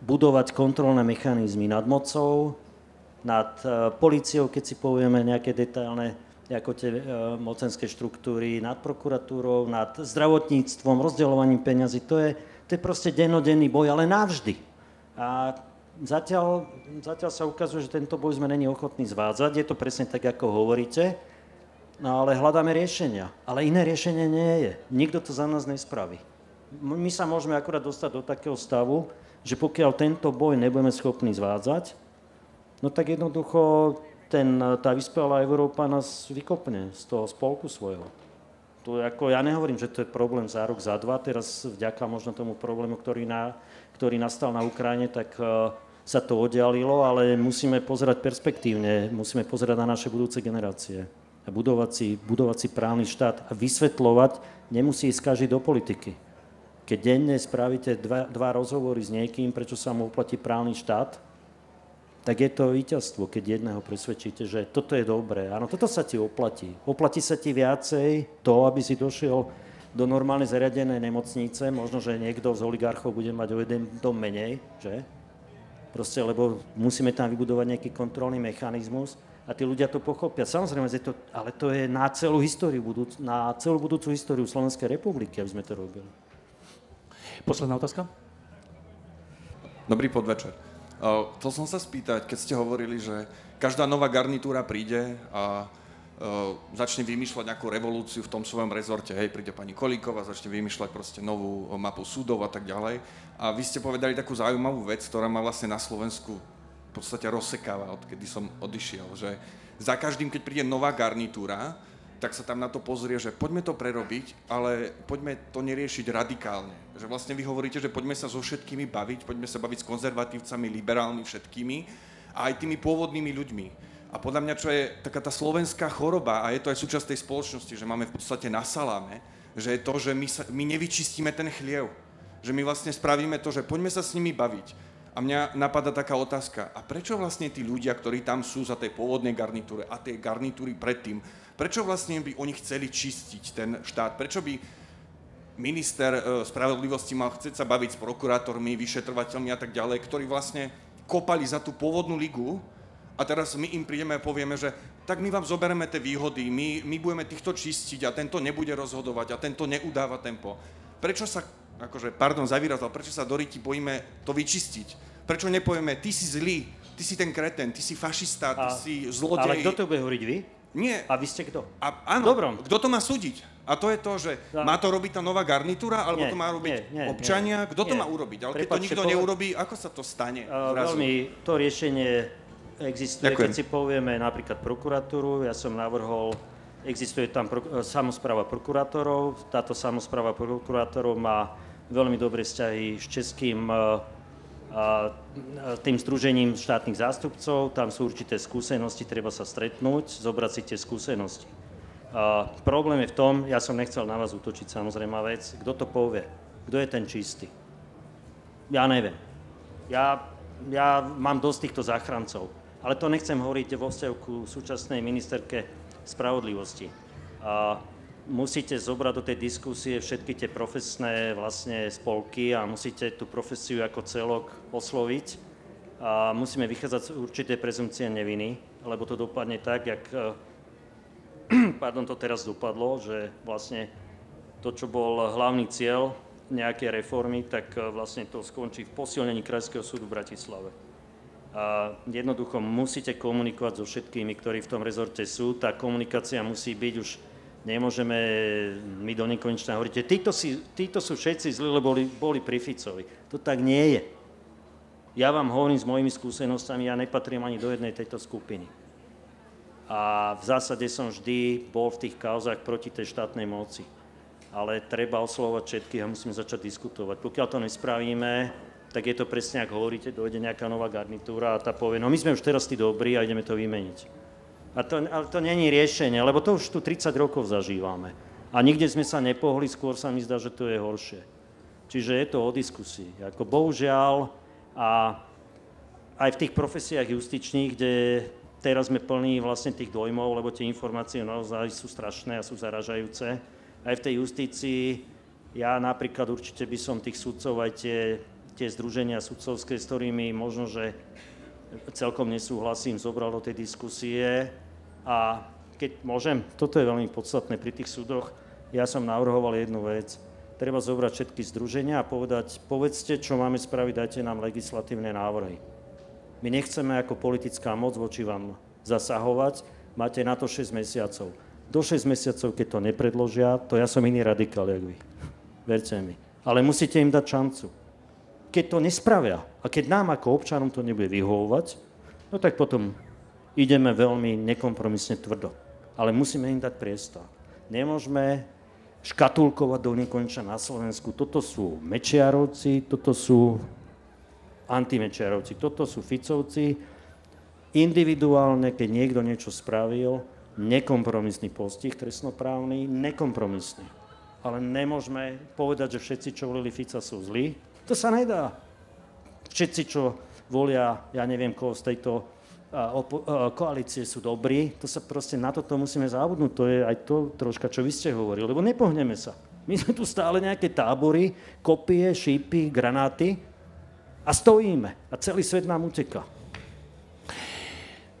budovať kontrolné mechanizmy nad mocou, nad uh, policiou, keď si povieme nejaké detailné ako tie uh, mocenské štruktúry, nad prokuratúrou, nad zdravotníctvom, rozdeľovaním peňazí. To je, to je proste dennodenný boj, ale navždy. A zatiaľ, zatiaľ sa ukazuje, že tento boj sme není ochotní zvádzať. Je to presne tak, ako hovoríte. No ale hľadáme riešenia. Ale iné riešenie nie je. Nikto to za nás nespraví. My sa môžeme akurát dostať do takého stavu, že pokiaľ tento boj nebudeme schopní zvádzať, no tak jednoducho ten, tá vyspelá Európa nás vykopne z toho spolku svojho. To ako, ja nehovorím, že to je problém za rok, za dva, teraz vďaka možno tomu problému, ktorý, na, ktorý nastal na Ukrajine, tak uh, sa to oddialilo, ale musíme pozerať perspektívne, musíme pozerať na naše budúce generácie a budovať si, budovať si právny štát a vysvetľovať, nemusí ísť každý do politiky. Keď denne spravíte dva, dva rozhovory s niekým, prečo sa mu oplatí právny štát, tak je to víťazstvo, keď jedného presvedčíte, že toto je dobré. Áno, toto sa ti oplatí. Oplatí sa ti viacej to, aby si došiel do normálne zariadenej nemocnice, možno, že niekto z oligarchov bude mať o jeden dom menej, že? Proste, lebo musíme tam vybudovať nejaký kontrolný mechanizmus a tí ľudia to pochopia. Samozrejme, že to, ale to je na celú históriu, budúc, na celú budúcu históriu Slovenskej republiky, aby sme to robili. Posledná otázka? Dobrý podvečer. Uh, chcel som sa spýtať, keď ste hovorili, že každá nová garnitúra príde a začne vymýšľať nejakú revolúciu v tom svojom rezorte, hej, príde pani Kolíková, začne vymýšľať proste novú mapu súdov a tak ďalej. A vy ste povedali takú zaujímavú vec, ktorá ma vlastne na Slovensku v podstate rozsekáva, odkedy som odišiel, že za každým, keď príde nová garnitúra, tak sa tam na to pozrie, že poďme to prerobiť, ale poďme to neriešiť radikálne. Že vlastne vy hovoríte, že poďme sa so všetkými baviť, poďme sa baviť s konzervatívcami, liberálmi, všetkými a aj tými pôvodnými ľuďmi. A podľa mňa, čo je taká tá slovenská choroba, a je to aj súčasť tej spoločnosti, že máme v podstate na saláme, že je to, že my, sa, my nevyčistíme ten chliev. Že my vlastne spravíme to, že poďme sa s nimi baviť. A mňa napadá taká otázka, a prečo vlastne tí ľudia, ktorí tam sú za tej pôvodnej garnitúre a tie garnitúry predtým, Prečo vlastne by oni chceli čistiť ten štát? Prečo by minister e, spravodlivosti mal chcieť sa baviť s prokurátormi, vyšetrovateľmi a tak ďalej, ktorí vlastne kopali za tú pôvodnú ligu a teraz my im prídeme a povieme, že tak my vám zoberieme tie výhody, my, my budeme týchto čistiť a tento nebude rozhodovať a tento neudáva tempo. Prečo sa, akože, pardon za výraz, ale prečo sa do ryti bojíme to vyčistiť? Prečo nepovieme, ty si zlý, ty si ten kreten, ty si fašista, ty a, si zlodej. Ale kto to bude hovoriť, vy? Nie. A vy ste kto? A, áno, Dobrom. kto to má súdiť? A to je to, že no. má to robiť tá nová garnitúra, alebo nie, to má robiť nie, nie, občania? Kto to má urobiť? Ale Prepačte, keď to nikto poved... neurobí, ako sa to stane? Uh, veľmi, to riešenie existuje, Ďakujem. keď si povieme napríklad prokuratúru. Ja som navrhol, existuje tam pro, e, samozpráva prokurátorov. Táto samozpráva prokurátorov má veľmi dobré vzťahy s českým uh, tým združením štátnych zástupcov, tam sú určité skúsenosti, treba sa stretnúť, zobrať si tie skúsenosti. A problém je v tom, ja som nechcel na vás útočiť samozrejme vec, kto to povie, kto je ten čistý. Ja neviem. Ja, ja mám dosť týchto záchrancov, ale to nechcem hovoriť vo vzťahu ku súčasnej ministerke spravodlivosti. A musíte zobrať do tej diskusie všetky tie profesné vlastne spolky a musíte tú profesiu ako celok osloviť a musíme vychádzať z určitej prezumcie neviny, lebo to dopadne tak, jak [clears throat] pardon, to teraz dopadlo, že vlastne to, čo bol hlavný cieľ nejaké reformy, tak e, vlastne to skončí v posilnení Krajského súdu v Bratislave. A jednoducho musíte komunikovať so všetkými, ktorí v tom rezorte sú. Tá komunikácia musí byť už Nemôžeme my do nekonečna hovoriť, že títo, si, títo sú všetci zlí, lebo boli, boli pri Ficovi. To tak nie je. Ja vám hovorím s mojimi skúsenostami, ja nepatrím ani do jednej tejto skupiny. A v zásade som vždy bol v tých kauzách proti tej štátnej moci. Ale treba oslovať všetkých a musíme začať diskutovať. Pokiaľ to nespravíme, tak je to presne, ako hovoríte, dojde nejaká nová garnitúra a tá povie, no my sme už teraz tí dobrí a ideme to vymeniť. A to, ale to není riešenie, lebo to už tu 30 rokov zažívame. A nikde sme sa nepohli, skôr sa mi zdá, že to je horšie. Čiže je to o diskusii. Ako bohužiaľ, a aj v tých profesiách justičných, kde teraz sme plní vlastne tých dojmov, lebo tie informácie naozaj sú strašné a sú zaražajúce. Aj v tej justícii, ja napríklad určite by som tých sudcov aj tie tie združenia sudcovské, s ktorými možno, že celkom nesúhlasím, zobral do tej diskusie. A keď môžem, toto je veľmi podstatné pri tých súdoch, ja som navrhoval jednu vec. Treba zobrať všetky združenia a povedať, povedzte, čo máme spraviť, dajte nám legislatívne návrhy. My nechceme ako politická moc voči vám zasahovať, máte na to 6 mesiacov. Do 6 mesiacov, keď to nepredložia, to ja som iný radikál, jak vy. Verte mi. Ale musíte im dať šancu keď to nespravia a keď nám ako občanom to nebude vyhovovať, no tak potom ideme veľmi nekompromisne tvrdo. Ale musíme im dať priestor. Nemôžeme škatulkovať do nekonča na Slovensku. Toto sú Mečiarovci, toto sú antimečiarovci, toto sú Ficovci. Individuálne, keď niekto niečo spravil, nekompromisný postih trestnoprávny, nekompromisný. Ale nemôžeme povedať, že všetci, čo volili Fica, sú zlí, to sa nedá. Všetci, čo volia, ja neviem, koho z tejto koalície sú dobrí, to sa proste na toto musíme zabudnúť. To je aj to troška, čo vy ste hovorili, lebo nepohneme sa. My sme tu stále nejaké tábory, kopie, šípy, granáty a stojíme a celý svet nám uteká.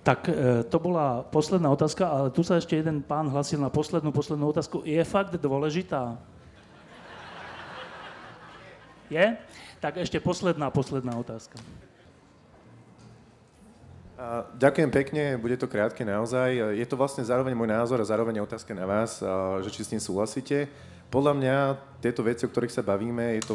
Tak e, to bola posledná otázka, ale tu sa ešte jeden pán hlasil na poslednú, poslednú otázku. Je fakt dôležitá? Je? Tak ešte posledná, posledná otázka. Ďakujem pekne, bude to krátke naozaj. Je to vlastne zároveň môj názor a zároveň otázka na vás, že či s tým súhlasíte. Podľa mňa tieto veci, o ktorých sa bavíme, je to,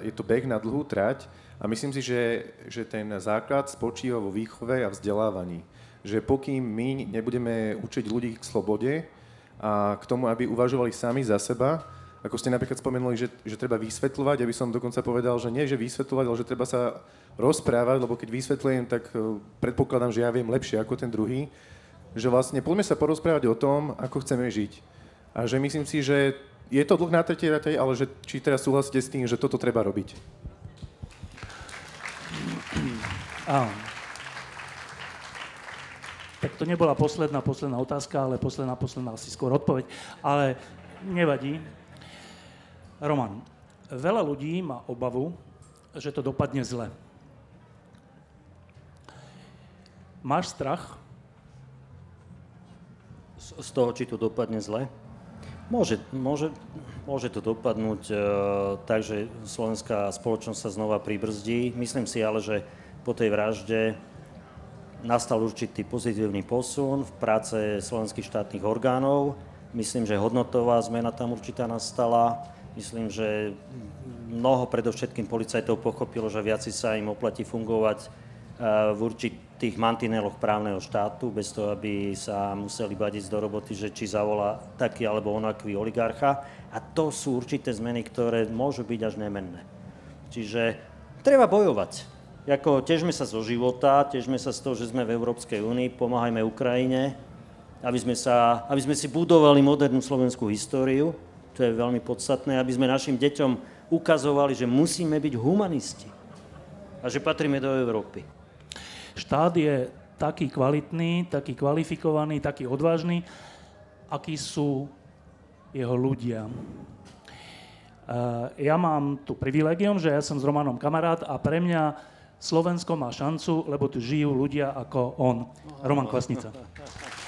je to beh na dlhú trať a myslím si, že, že ten základ spočíva vo výchove a vzdelávaní. Že pokým my nebudeme učiť ľudí k slobode a k tomu, aby uvažovali sami za seba, ako ste napríklad spomenuli, že, že treba vysvetľovať, aby som dokonca povedal, že nie, že vysvetľovať, ale že treba sa rozprávať, lebo keď vysvetľujem, tak e, predpokladám, že ja viem lepšie ako ten druhý. Že vlastne poďme sa porozprávať o tom, ako chceme žiť. A že myslím si, že je to dlh na tretej ratej, ale že či teraz súhlasíte s tým, že toto treba robiť. Áno. Tak to nebola posledná, posledná otázka, ale posledná, posledná asi skôr odpoveď. Ale nevadí. Roman, veľa ľudí má obavu, že to dopadne zle. Máš strach? Z, z toho, či to dopadne zle? Môže, môže, môže to dopadnúť e, tak, že slovenská spoločnosť sa znova pribrzdí. Myslím si ale, že po tej vražde nastal určitý pozitívny posun v práce slovenských štátnych orgánov. Myslím, že hodnotová zmena tam určitá nastala Myslím, že mnoho predovšetkým policajtov pochopilo, že viaci sa im oplatí fungovať eh, v určitých mantineloch právneho štátu, bez toho, aby sa museli badiť do roboty, že či zavolá taký alebo onaký oligarcha. A to sú určité zmeny, ktoré môžu byť až nemenné. Čiže treba bojovať. Jako, težme sa zo života, težme sa z toho, že sme v Európskej únii, pomáhajme Ukrajine, aby sme, sa, aby sme si budovali modernú slovenskú históriu, to je veľmi podstatné, aby sme našim deťom ukazovali, že musíme byť humanisti a že patríme do Európy. Štát je taký kvalitný, taký kvalifikovaný, taký odvážny, akí sú jeho ľudia. Ja mám tu privilegium, že ja som s Romanom kamarát a pre mňa Slovensko má šancu, lebo tu žijú ľudia ako on. Roman Kvasnica. [laughs]